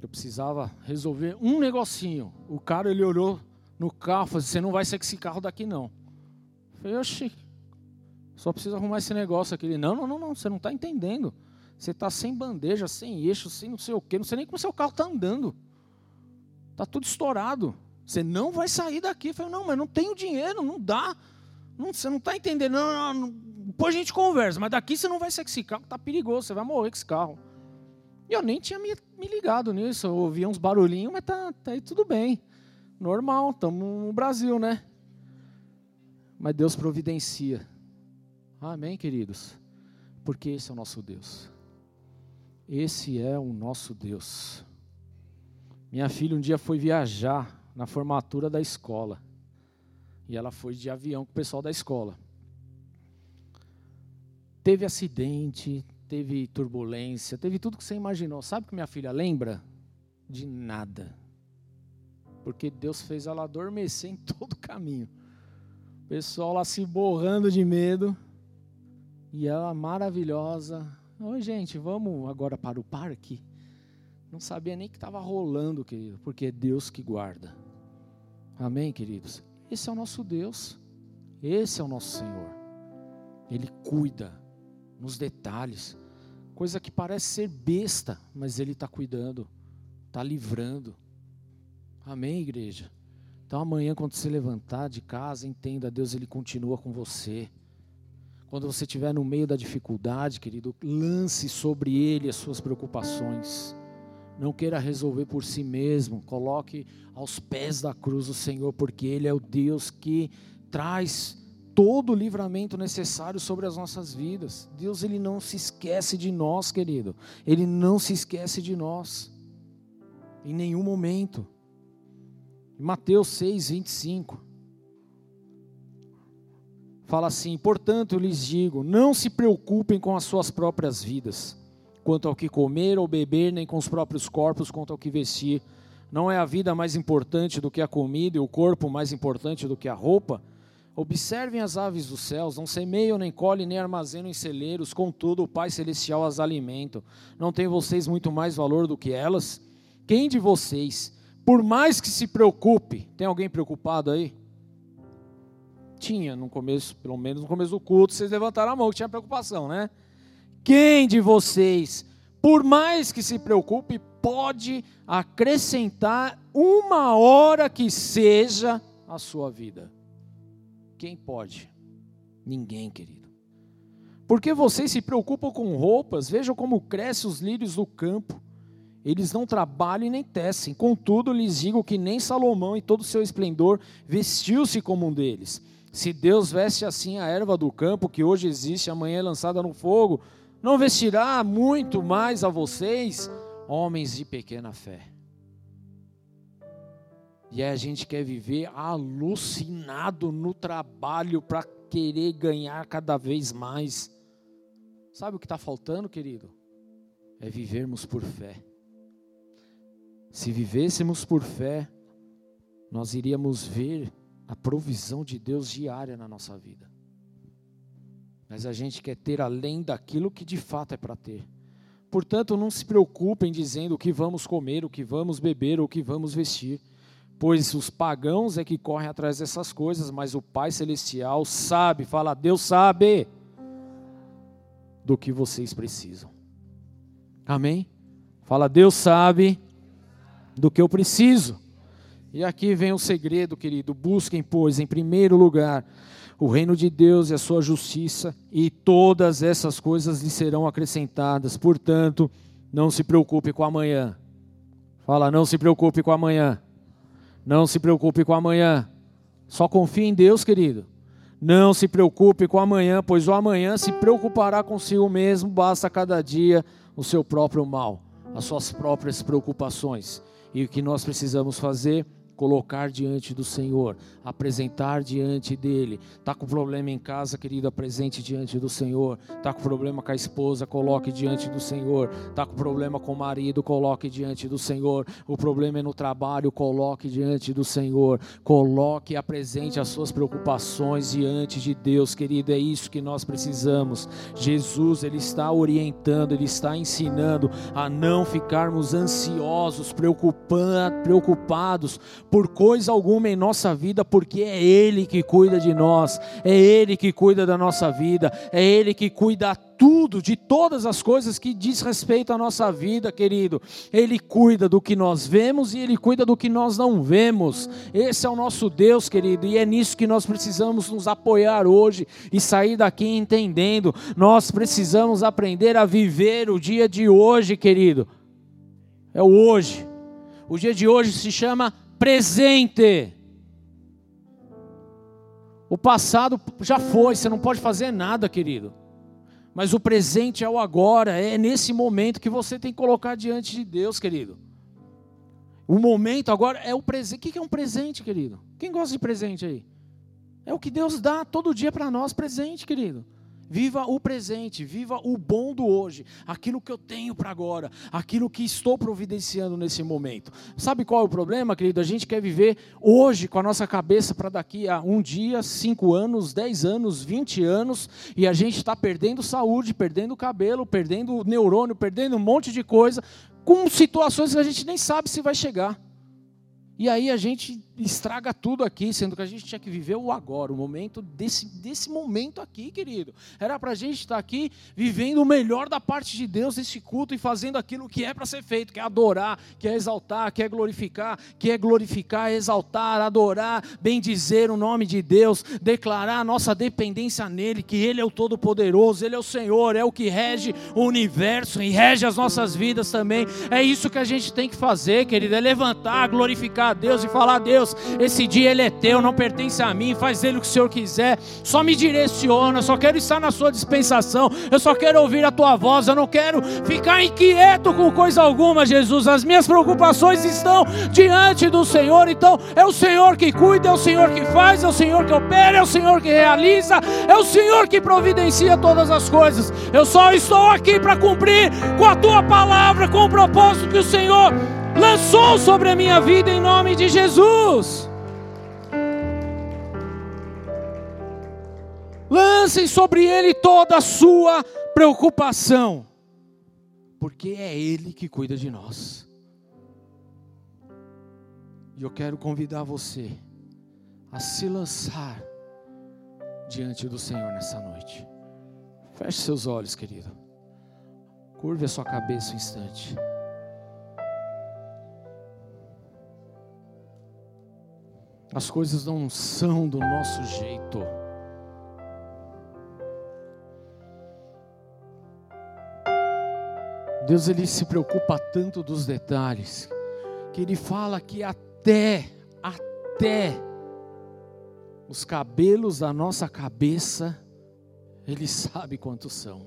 Eu precisava resolver um negocinho. O cara ele olhou no carro e falou: Você não vai sair com esse carro daqui, não. Falei: Oxi, só preciso arrumar esse negócio aqui. Ele: Não, não, não, não, você não está entendendo. Você está sem bandeja, sem eixo, sem não sei o quê. Não sei nem como seu carro está andando. Está tudo estourado. Você não vai sair daqui. Eu falei, não, mas não tenho dinheiro, não dá. Não, você não está entendendo. Não, não, não, depois a gente conversa, mas daqui você não vai sair com esse carro, está perigoso, você vai morrer com esse carro. E eu nem tinha me, me ligado nisso. Eu ouvia uns barulhinhos, mas tá, tá aí tudo bem. Normal, estamos no Brasil, né? Mas Deus providencia. Amém, queridos? Porque esse é o nosso Deus. Esse é o nosso Deus. Minha filha um dia foi viajar na formatura da escola. E ela foi de avião com o pessoal da escola. Teve acidente, teve turbulência, teve tudo que você imaginou. Sabe o que minha filha lembra? De nada. Porque Deus fez ela adormecer em todo o caminho. Pessoal lá se borrando de medo. E ela maravilhosa. Oi, gente, vamos agora para o parque? Não sabia nem que estava rolando, querido, porque é Deus que guarda. Amém, queridos? Esse é o nosso Deus. Esse é o nosso Senhor. Ele cuida nos detalhes. Coisa que parece ser besta, mas Ele está cuidando, está livrando. Amém, igreja? Então amanhã, quando você levantar de casa, entenda, Deus Ele continua com você. Quando você estiver no meio da dificuldade, querido, lance sobre Ele as suas preocupações. Não queira resolver por si mesmo. Coloque aos pés da cruz o Senhor, porque Ele é o Deus que traz todo o livramento necessário sobre as nossas vidas. Deus ele não se esquece de nós, querido. Ele não se esquece de nós. Em nenhum momento. Mateus 6, 25. Fala assim: Portanto, lhes digo, não se preocupem com as suas próprias vidas quanto ao que comer ou beber, nem com os próprios corpos quanto ao que vestir. Não é a vida mais importante do que a comida e o corpo mais importante do que a roupa? Observem as aves dos céus, não semeiam, nem colhem, nem armazenam em celeiros, contudo o Pai Celestial as alimenta. Não tem vocês muito mais valor do que elas? Quem de vocês, por mais que se preocupe, tem alguém preocupado aí? Tinha no começo, pelo menos no começo do culto, vocês levantaram a mão que tinha preocupação, né? Quem de vocês, por mais que se preocupe, pode acrescentar uma hora que seja a sua vida? Quem pode? Ninguém, querido. Porque vocês se preocupam com roupas, vejam como crescem os lírios do campo. Eles não trabalham e nem tecem. Contudo, lhes digo que nem Salomão, em todo o seu esplendor, vestiu-se como um deles. Se Deus veste assim a erva do campo, que hoje existe, amanhã é lançada no fogo, não vestirá muito mais a vocês, homens de pequena fé. E aí a gente quer viver alucinado no trabalho para querer ganhar cada vez mais. Sabe o que está faltando, querido? É vivermos por fé. Se vivêssemos por fé, nós iríamos ver a provisão de Deus diária na nossa vida. Mas a gente quer ter além daquilo que de fato é para ter. Portanto, não se preocupem dizendo o que vamos comer, o que vamos beber, ou o que vamos vestir, pois os pagãos é que correm atrás dessas coisas, mas o Pai Celestial sabe, fala, Deus sabe do que vocês precisam. Amém? Fala, Deus sabe do que eu preciso. E aqui vem o segredo, querido. Busquem, pois, em primeiro lugar, o reino de Deus e a sua justiça, e todas essas coisas lhe serão acrescentadas. Portanto, não se preocupe com amanhã. Fala, não se preocupe com amanhã. Não se preocupe com amanhã. Só confie em Deus, querido. Não se preocupe com amanhã, pois o amanhã se preocupará consigo mesmo, basta cada dia o seu próprio mal, as suas próprias preocupações. E o que nós precisamos fazer colocar diante do Senhor, apresentar diante dele. Tá com problema em casa, querido, apresente diante do Senhor. Tá com problema com a esposa, coloque diante do Senhor. Tá com problema com o marido, coloque diante do Senhor. O problema é no trabalho, coloque diante do Senhor. Coloque e apresente as suas preocupações diante de Deus, querido. É isso que nós precisamos. Jesus, ele está orientando, ele está ensinando a não ficarmos ansiosos, preocupados por coisa alguma em nossa vida, porque é Ele que cuida de nós, é Ele que cuida da nossa vida, é Ele que cuida tudo, de todas as coisas que diz respeito à nossa vida, querido. Ele cuida do que nós vemos e Ele cuida do que nós não vemos. Esse é o nosso Deus, querido, e é nisso que nós precisamos nos apoiar hoje e sair daqui entendendo. Nós precisamos aprender a viver o dia de hoje, querido. É o hoje. O dia de hoje se chama presente. O passado já foi, você não pode fazer nada, querido. Mas o presente é o agora, é nesse momento que você tem que colocar diante de Deus, querido. O momento agora é o presente. O que é um presente, querido? Quem gosta de presente aí? É o que Deus dá todo dia para nós, presente, querido. Viva o presente, viva o bom do hoje, aquilo que eu tenho para agora, aquilo que estou providenciando nesse momento. Sabe qual é o problema, querido? A gente quer viver hoje com a nossa cabeça para daqui a um dia, cinco anos, dez anos, vinte anos, e a gente está perdendo saúde, perdendo cabelo, perdendo neurônio, perdendo um monte de coisa, com situações que a gente nem sabe se vai chegar. E aí a gente estraga tudo aqui, sendo que a gente tinha que viver o agora, o momento desse, desse momento aqui, querido. Era para a gente estar aqui vivendo o melhor da parte de Deus nesse culto e fazendo aquilo que é para ser feito, que é adorar, que é exaltar, que é glorificar, que é glorificar, exaltar, adorar, bendizer o nome de Deus, declarar a nossa dependência nele, que Ele é o Todo-Poderoso, Ele é o Senhor, é o que rege o universo e rege as nossas vidas também. É isso que a gente tem que fazer, querido, é levantar, glorificar a Deus e falar: Deus, esse dia ele é teu, não pertence a mim, faz dele o que o Senhor quiser, só me direciona, só quero estar na sua dispensação, eu só quero ouvir a tua voz, eu não quero ficar inquieto com coisa alguma, Jesus. As minhas preocupações estão diante do Senhor, então é o Senhor que cuida, é o Senhor que faz, é o Senhor que opera, é o Senhor que realiza, é o Senhor que providencia todas as coisas. Eu só estou aqui para cumprir com a tua palavra, com o propósito que o Senhor lançou sobre a minha vida em nome de Jesus. Lancem sobre ele toda a sua preocupação, porque é ele que cuida de nós. E eu quero convidar você a se lançar diante do Senhor nessa noite. Feche seus olhos, querido. Curve a sua cabeça um instante. As coisas não são do nosso jeito. Deus ele se preocupa tanto dos detalhes que ele fala que até até os cabelos da nossa cabeça ele sabe quantos são.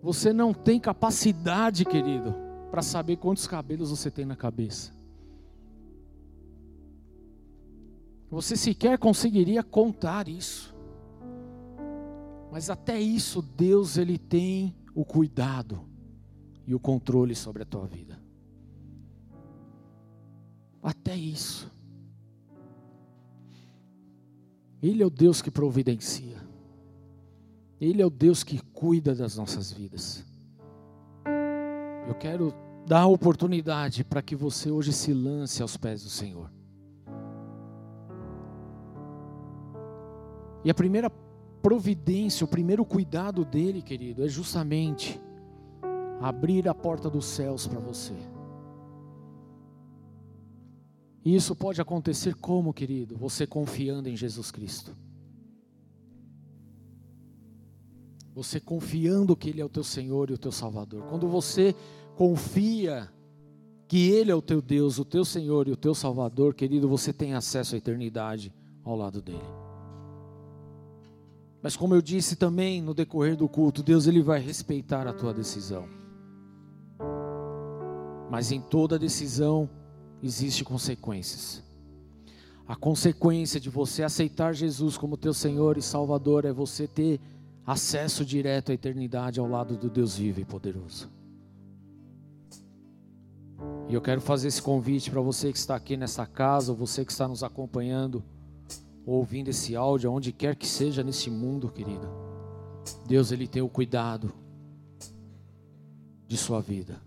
Você não tem capacidade, querido, para saber quantos cabelos você tem na cabeça. Você sequer conseguiria contar isso. Mas até isso Deus ele tem o cuidado e o controle sobre a tua vida. Até isso. Ele é o Deus que providencia. Ele é o Deus que cuida das nossas vidas. Eu quero dar a oportunidade para que você hoje se lance aos pés do Senhor. E a primeira providência, o primeiro cuidado dele, querido, é justamente abrir a porta dos céus para você. E isso pode acontecer como, querido? Você confiando em Jesus Cristo. Você confiando que Ele é o teu Senhor e o teu Salvador. Quando você confia que Ele é o teu Deus, o teu Senhor e o teu Salvador, querido, você tem acesso à eternidade ao lado dele. Mas como eu disse também no decorrer do culto, Deus ele vai respeitar a tua decisão. Mas em toda decisão existe consequências. A consequência de você aceitar Jesus como teu Senhor e Salvador é você ter acesso direto à eternidade ao lado do Deus vivo e poderoso. E eu quero fazer esse convite para você que está aqui nessa casa, ou você que está nos acompanhando ouvindo esse áudio, aonde quer que seja nesse mundo, querido, Deus ele tem o cuidado de sua vida.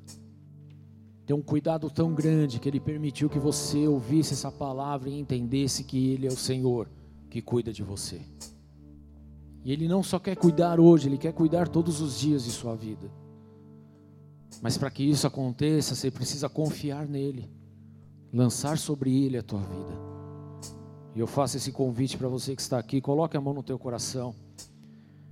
Tem um cuidado tão grande que ele permitiu que você ouvisse essa palavra e entendesse que ele é o Senhor que cuida de você. E ele não só quer cuidar hoje, ele quer cuidar todos os dias de sua vida. Mas para que isso aconteça, você precisa confiar nele, lançar sobre ele a tua vida. E eu faço esse convite para você que está aqui, coloque a mão no teu coração.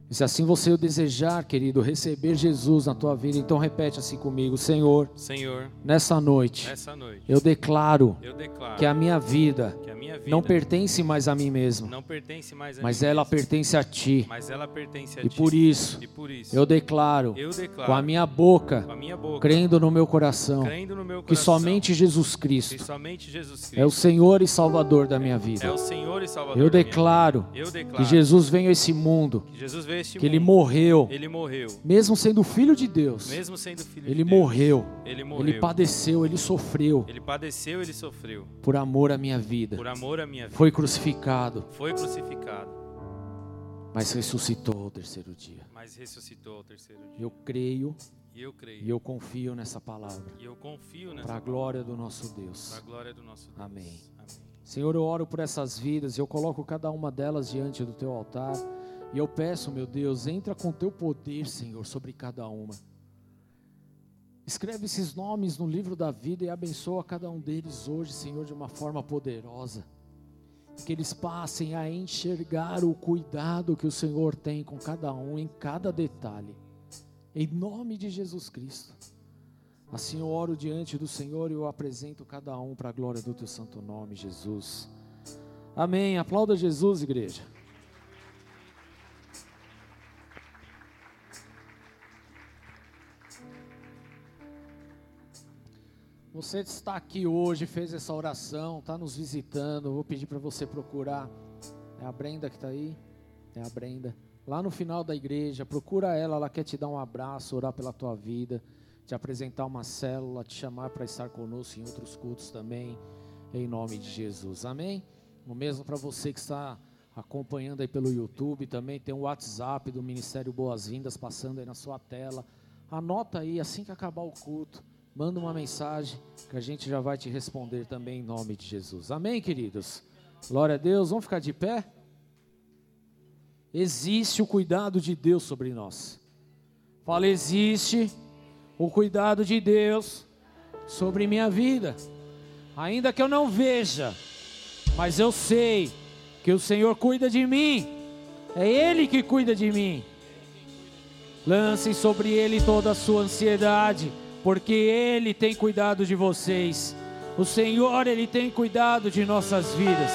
E se assim você o desejar, querido, receber Jesus na tua vida, então repete assim comigo, Senhor. Senhor. Nessa noite. Nessa noite. Eu declaro. Eu declaro que a minha vida. Que a minha vida não pertence mais a mim mesmo. Não pertence mais a mas mim ela mesmo, pertence a ti. Mas ela pertence a e ti. Por isso, e por isso. Eu declaro. Eu declaro. Com a minha boca. Com a minha boca. Crendo no meu coração. Crendo no meu que coração. somente Jesus Cristo. Que somente Jesus Cristo. É o Senhor e Salvador da minha vida. É o Senhor e Salvador Eu declaro. Eu declaro. Que Jesus veio a esse mundo. Que Jesus veio este que mundo. ele morreu. Ele morreu. Mesmo sendo filho de Deus. Mesmo sendo filho ele de Deus. morreu. Ele morreu. Ele padeceu, ele sofreu. Ele padeceu, ele sofreu. Por amor à minha vida. Por amor à minha vida. Foi crucificado. Foi crucificado. Mas ressuscitou ao terceiro dia. Mas ressuscitou ao terceiro dia. Eu creio. E eu. E eu confio nessa palavra. E eu confio nessa Para a glória do nosso Deus. Para a glória do nosso Deus. Amém. Amém. Senhor, eu oro por essas vidas, eu coloco cada uma delas diante do teu altar. E eu peço, meu Deus, entra com teu poder, Senhor, sobre cada uma. Escreve esses nomes no livro da vida e abençoa cada um deles hoje, Senhor, de uma forma poderosa. Que eles passem a enxergar o cuidado que o Senhor tem com cada um, em cada detalhe. Em nome de Jesus Cristo. Assim eu oro diante do Senhor e eu apresento cada um para a glória do teu santo nome, Jesus. Amém. Aplauda Jesus, igreja. Você está aqui hoje, fez essa oração, está nos visitando. Vou pedir para você procurar. É a Brenda que está aí? É a Brenda. Lá no final da igreja, procura ela. Ela quer te dar um abraço, orar pela tua vida, te apresentar uma célula, te chamar para estar conosco em outros cultos também. Em nome de Jesus. Amém? O mesmo para você que está acompanhando aí pelo YouTube. Também tem o WhatsApp do Ministério Boas-Vindas passando aí na sua tela. Anota aí assim que acabar o culto manda uma mensagem que a gente já vai te responder também em nome de Jesus. Amém, queridos? Glória a Deus. Vamos ficar de pé? Existe o cuidado de Deus sobre nós. Fala, existe o cuidado de Deus sobre minha vida. Ainda que eu não veja, mas eu sei que o Senhor cuida de mim. É Ele que cuida de mim. Lancem sobre Ele toda a sua ansiedade porque Ele tem cuidado de vocês. O Senhor, Ele tem cuidado de nossas vidas.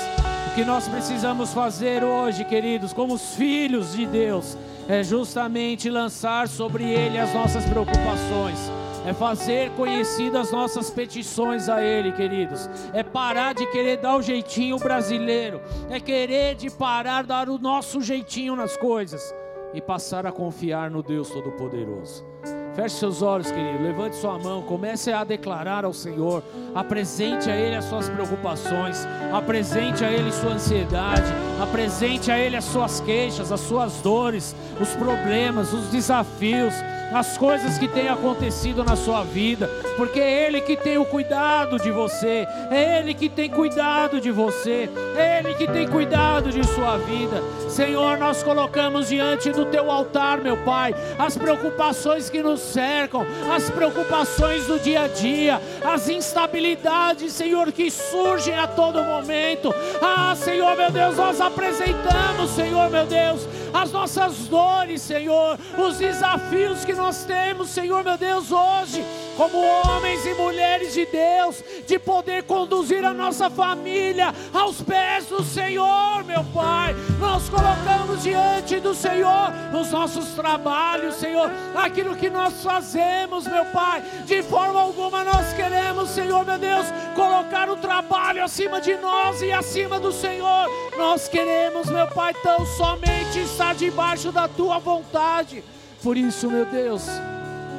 O que nós precisamos fazer hoje, queridos, como os filhos de Deus, é justamente lançar sobre Ele as nossas preocupações, é fazer conhecidas nossas petições a Ele, queridos. É parar de querer dar o jeitinho brasileiro, é querer de parar dar o nosso jeitinho nas coisas e passar a confiar no Deus Todo-Poderoso. Feche seus olhos, querido. Levante sua mão. Comece a declarar ao Senhor. Apresente a Ele as suas preocupações. Apresente a Ele sua ansiedade. Apresente a Ele as suas queixas, as suas dores, os problemas, os desafios as coisas que têm acontecido na sua vida, porque é Ele que tem o cuidado de você, é Ele que tem cuidado de você, é Ele que tem cuidado de sua vida. Senhor, nós colocamos diante do Teu altar, meu Pai, as preocupações que nos cercam, as preocupações do dia a dia, as instabilidades, Senhor, que surgem a todo momento. Ah, Senhor, meu Deus, nós apresentamos, Senhor, meu Deus, as nossas dores, Senhor, os desafios que nós temos, Senhor meu Deus, hoje, como homens e mulheres de Deus, de poder conduzir a nossa família aos pés do Senhor, meu Pai. Nós colocamos diante do Senhor os nossos trabalhos, Senhor, aquilo que nós fazemos, meu Pai. De forma alguma nós queremos, Senhor meu Deus, colocar o trabalho acima de nós e acima do Senhor. Nós queremos, meu Pai, tão somente estar debaixo da tua vontade. Por isso, meu Deus,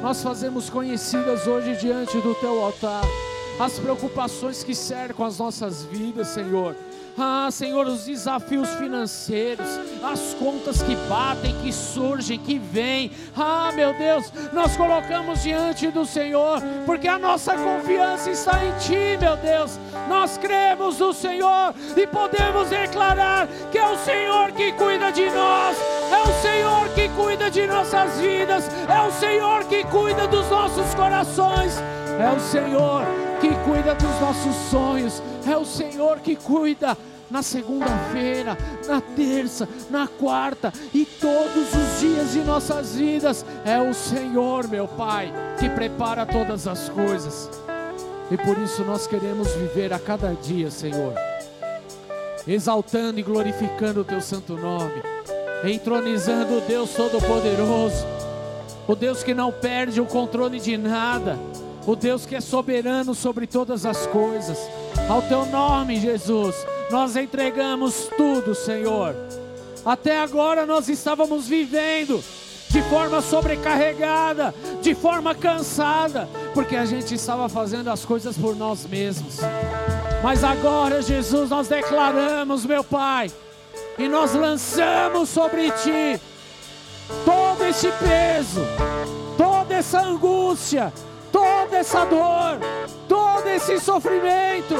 nós fazemos conhecidas hoje diante do teu altar as preocupações que cercam as nossas vidas, Senhor. Ah, Senhor, os desafios financeiros, as contas que batem, que surgem, que vêm. Ah, meu Deus, nós colocamos diante do Senhor, porque a nossa confiança está em Ti, meu Deus. Nós cremos no Senhor e podemos declarar que é o Senhor que cuida de nós, é o Senhor que cuida de nossas vidas, é o Senhor que cuida dos nossos corações, é o Senhor que cuida dos nossos sonhos, é o Senhor que cuida na segunda-feira, na terça, na quarta e todos os dias de nossas vidas. É o Senhor, meu Pai, que prepara todas as coisas. E por isso nós queremos viver a cada dia, Senhor, exaltando e glorificando o Teu santo nome, entronizando o Deus Todo-Poderoso, o Deus que não perde o controle de nada o Deus que é soberano sobre todas as coisas. Ao teu nome, Jesus, nós entregamos tudo, Senhor. Até agora nós estávamos vivendo de forma sobrecarregada, de forma cansada, porque a gente estava fazendo as coisas por nós mesmos. Mas agora, Jesus, nós declaramos, meu Pai, e nós lançamos sobre ti todo esse peso, toda essa angústia, toda essa dor, todo esse sofrimento,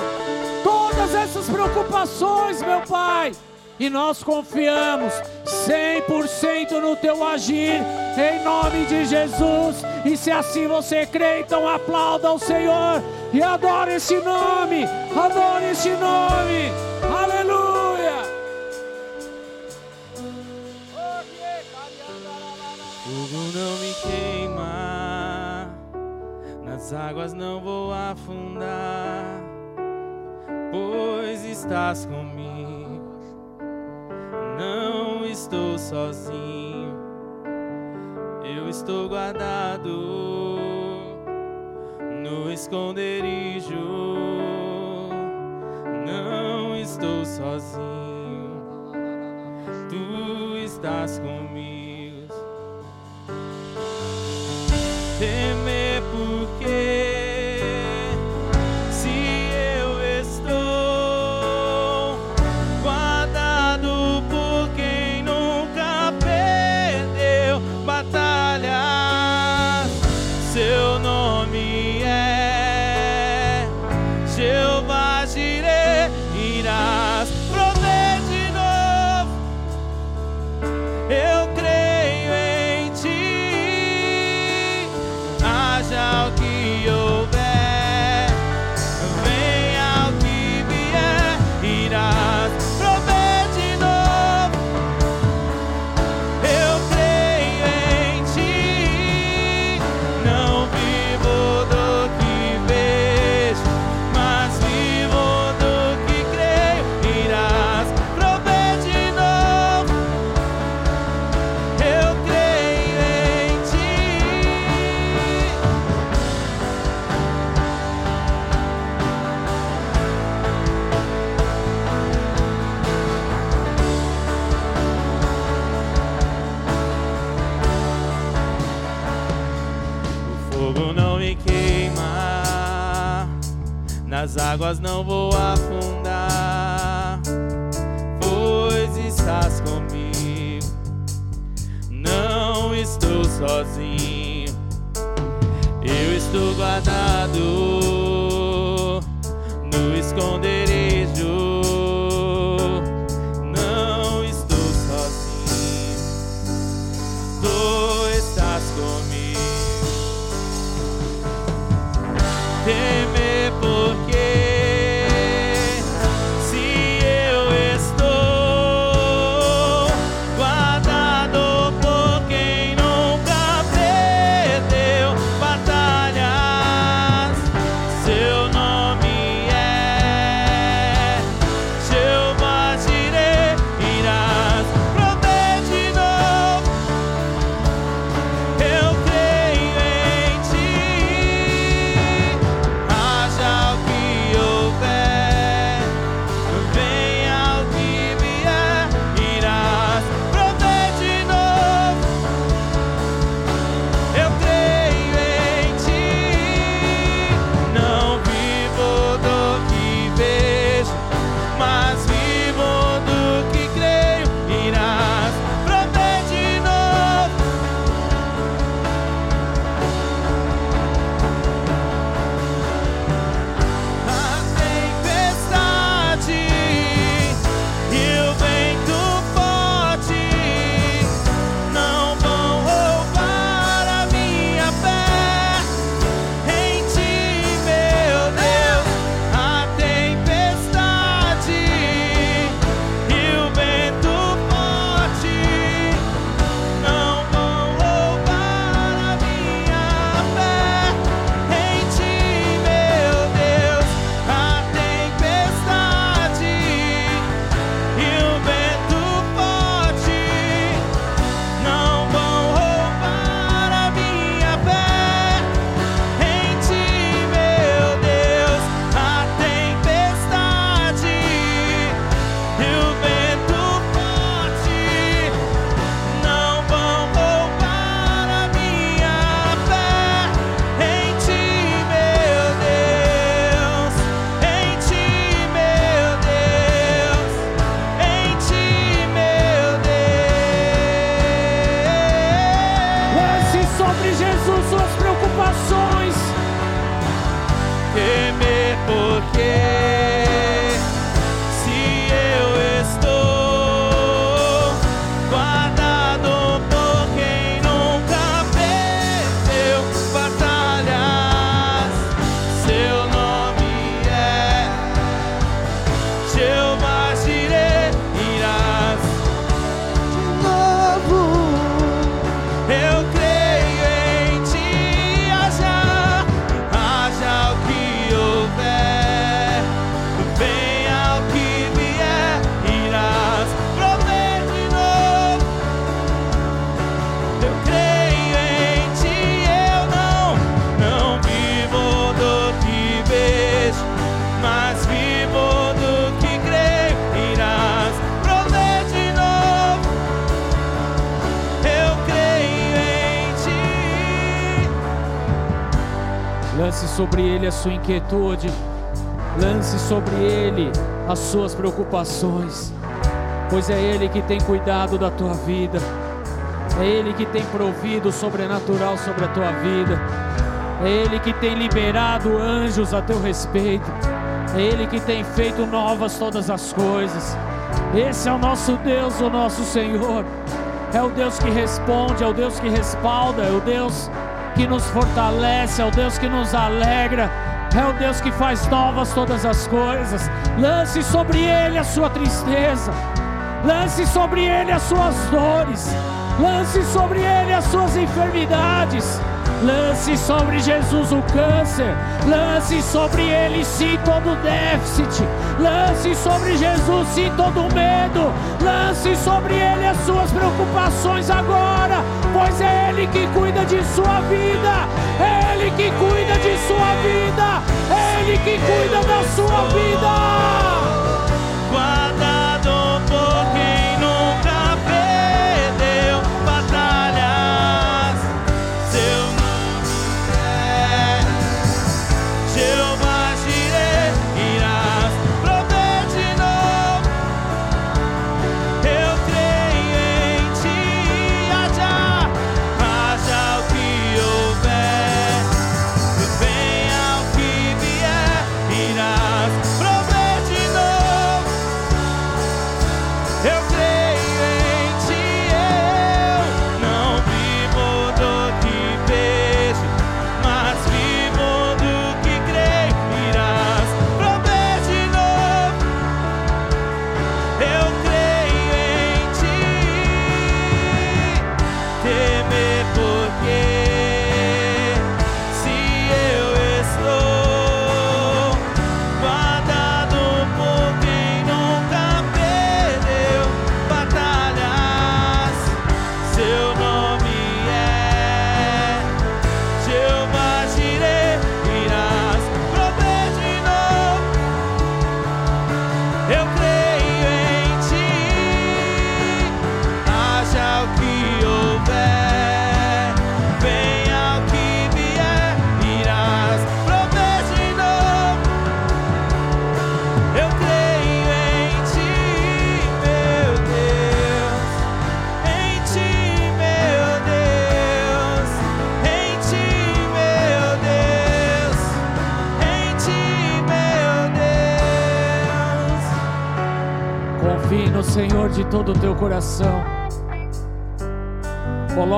todas essas preocupações, meu Pai. E nós confiamos 100% no teu agir, em nome de Jesus. E se assim você crê, então aplauda ao Senhor e adore esse nome, adore esse nome. Aleluia. Não me queima nas águas não vou afundar, pois estás comigo. Não estou sozinho, eu estou guardado no esconderijo. Não estou sozinho, tu estás comigo. Temer sua inquietude. Lance sobre ele as suas preocupações. Pois é ele que tem cuidado da tua vida. É ele que tem provido o sobrenatural sobre a tua vida. É ele que tem liberado anjos a teu respeito. É ele que tem feito novas todas as coisas. Esse é o nosso Deus, o nosso Senhor. É o Deus que responde, é o Deus que respalda, é o Deus que nos fortalece, é o Deus que nos alegra, é o Deus que faz novas todas as coisas. Lance sobre ele a sua tristeza, lance sobre ele as suas dores, lance sobre ele as suas enfermidades. Lance sobre Jesus o câncer, lance sobre ele sim todo déficit, lance sobre Jesus sim todo medo, lance sobre ele as suas preocupações agora, pois é ele que cuida de sua vida, é ele que cuida de sua vida, é ele que cuida da sua vida.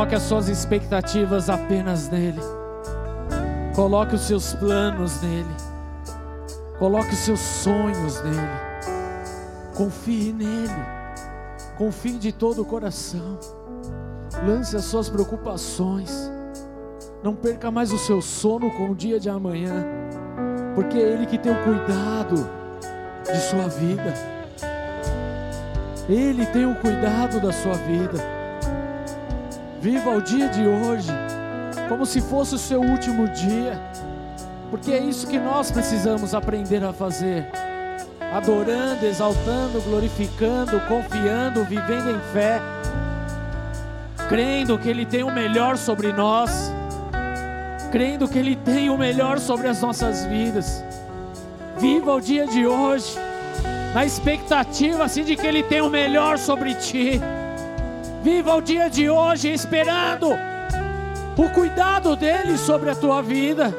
Coloque as suas expectativas apenas nele. Coloque os seus planos nele. Coloque os seus sonhos nele. Confie nele. Confie de todo o coração. Lance as suas preocupações. Não perca mais o seu sono com o dia de amanhã, porque é Ele que tem o cuidado de sua vida. Ele tem o cuidado da sua vida. Viva o dia de hoje como se fosse o seu último dia, porque é isso que nós precisamos aprender a fazer. Adorando, exaltando, glorificando, confiando, vivendo em fé, crendo que Ele tem o melhor sobre nós, crendo que Ele tem o melhor sobre as nossas vidas. Viva o dia de hoje, na expectativa assim de que Ele tem o melhor sobre ti. Viva o dia de hoje esperando o cuidado dele sobre a tua vida.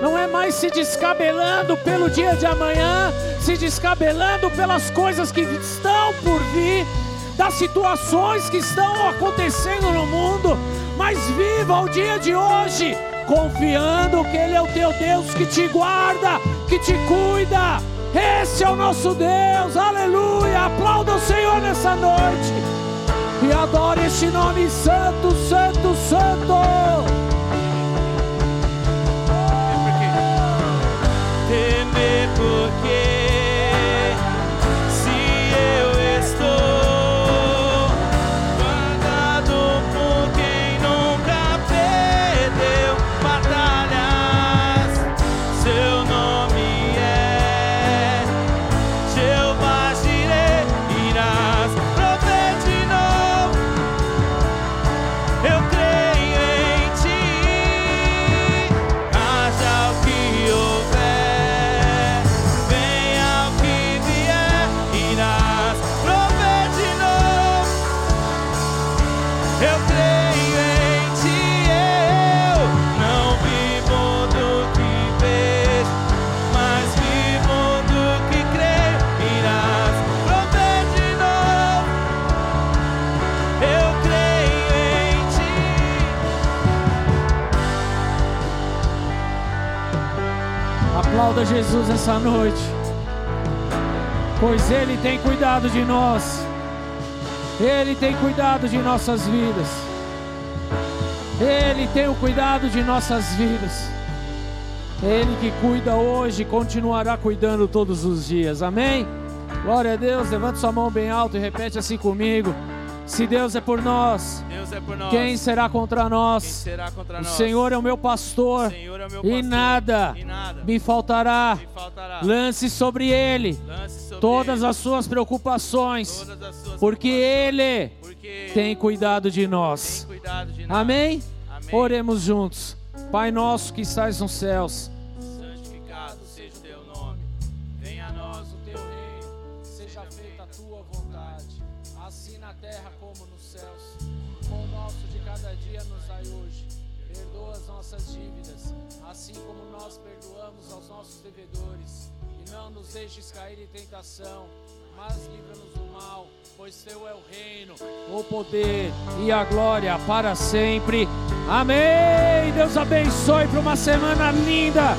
Não é mais se descabelando pelo dia de amanhã, se descabelando pelas coisas que estão por vir, das situações que estão acontecendo no mundo, mas viva o dia de hoje, confiando que Ele é o teu Deus que te guarda, que te cuida. Esse é o nosso Deus, aleluia. Aplauda o Senhor nessa noite e adore este nome santo, santo, santo. temer porque Jesus essa noite, pois Ele tem cuidado de nós, Ele tem cuidado de nossas vidas, Ele tem o cuidado de nossas vidas, Ele que cuida hoje continuará cuidando todos os dias, amém? Glória a Deus, levante sua mão bem alto e repete assim comigo: se Deus é por nós, é por nós. quem será contra nós? será contra O nós? Senhor é o meu pastor, O Senhor é o meu e pastor, nada e nada me faltará. me faltará. Lance sobre ele Lance sobre todas ele as suas preocupações, todas as suas porque ele porque tem cuidado de nós. cuidado de nós. Amém? Amém. Oremos juntos. Pai nosso que estás nos céus, mas livra-nos do mal, pois teu é o reino, o poder e a glória para sempre. Amém. Deus abençoe para uma semana linda.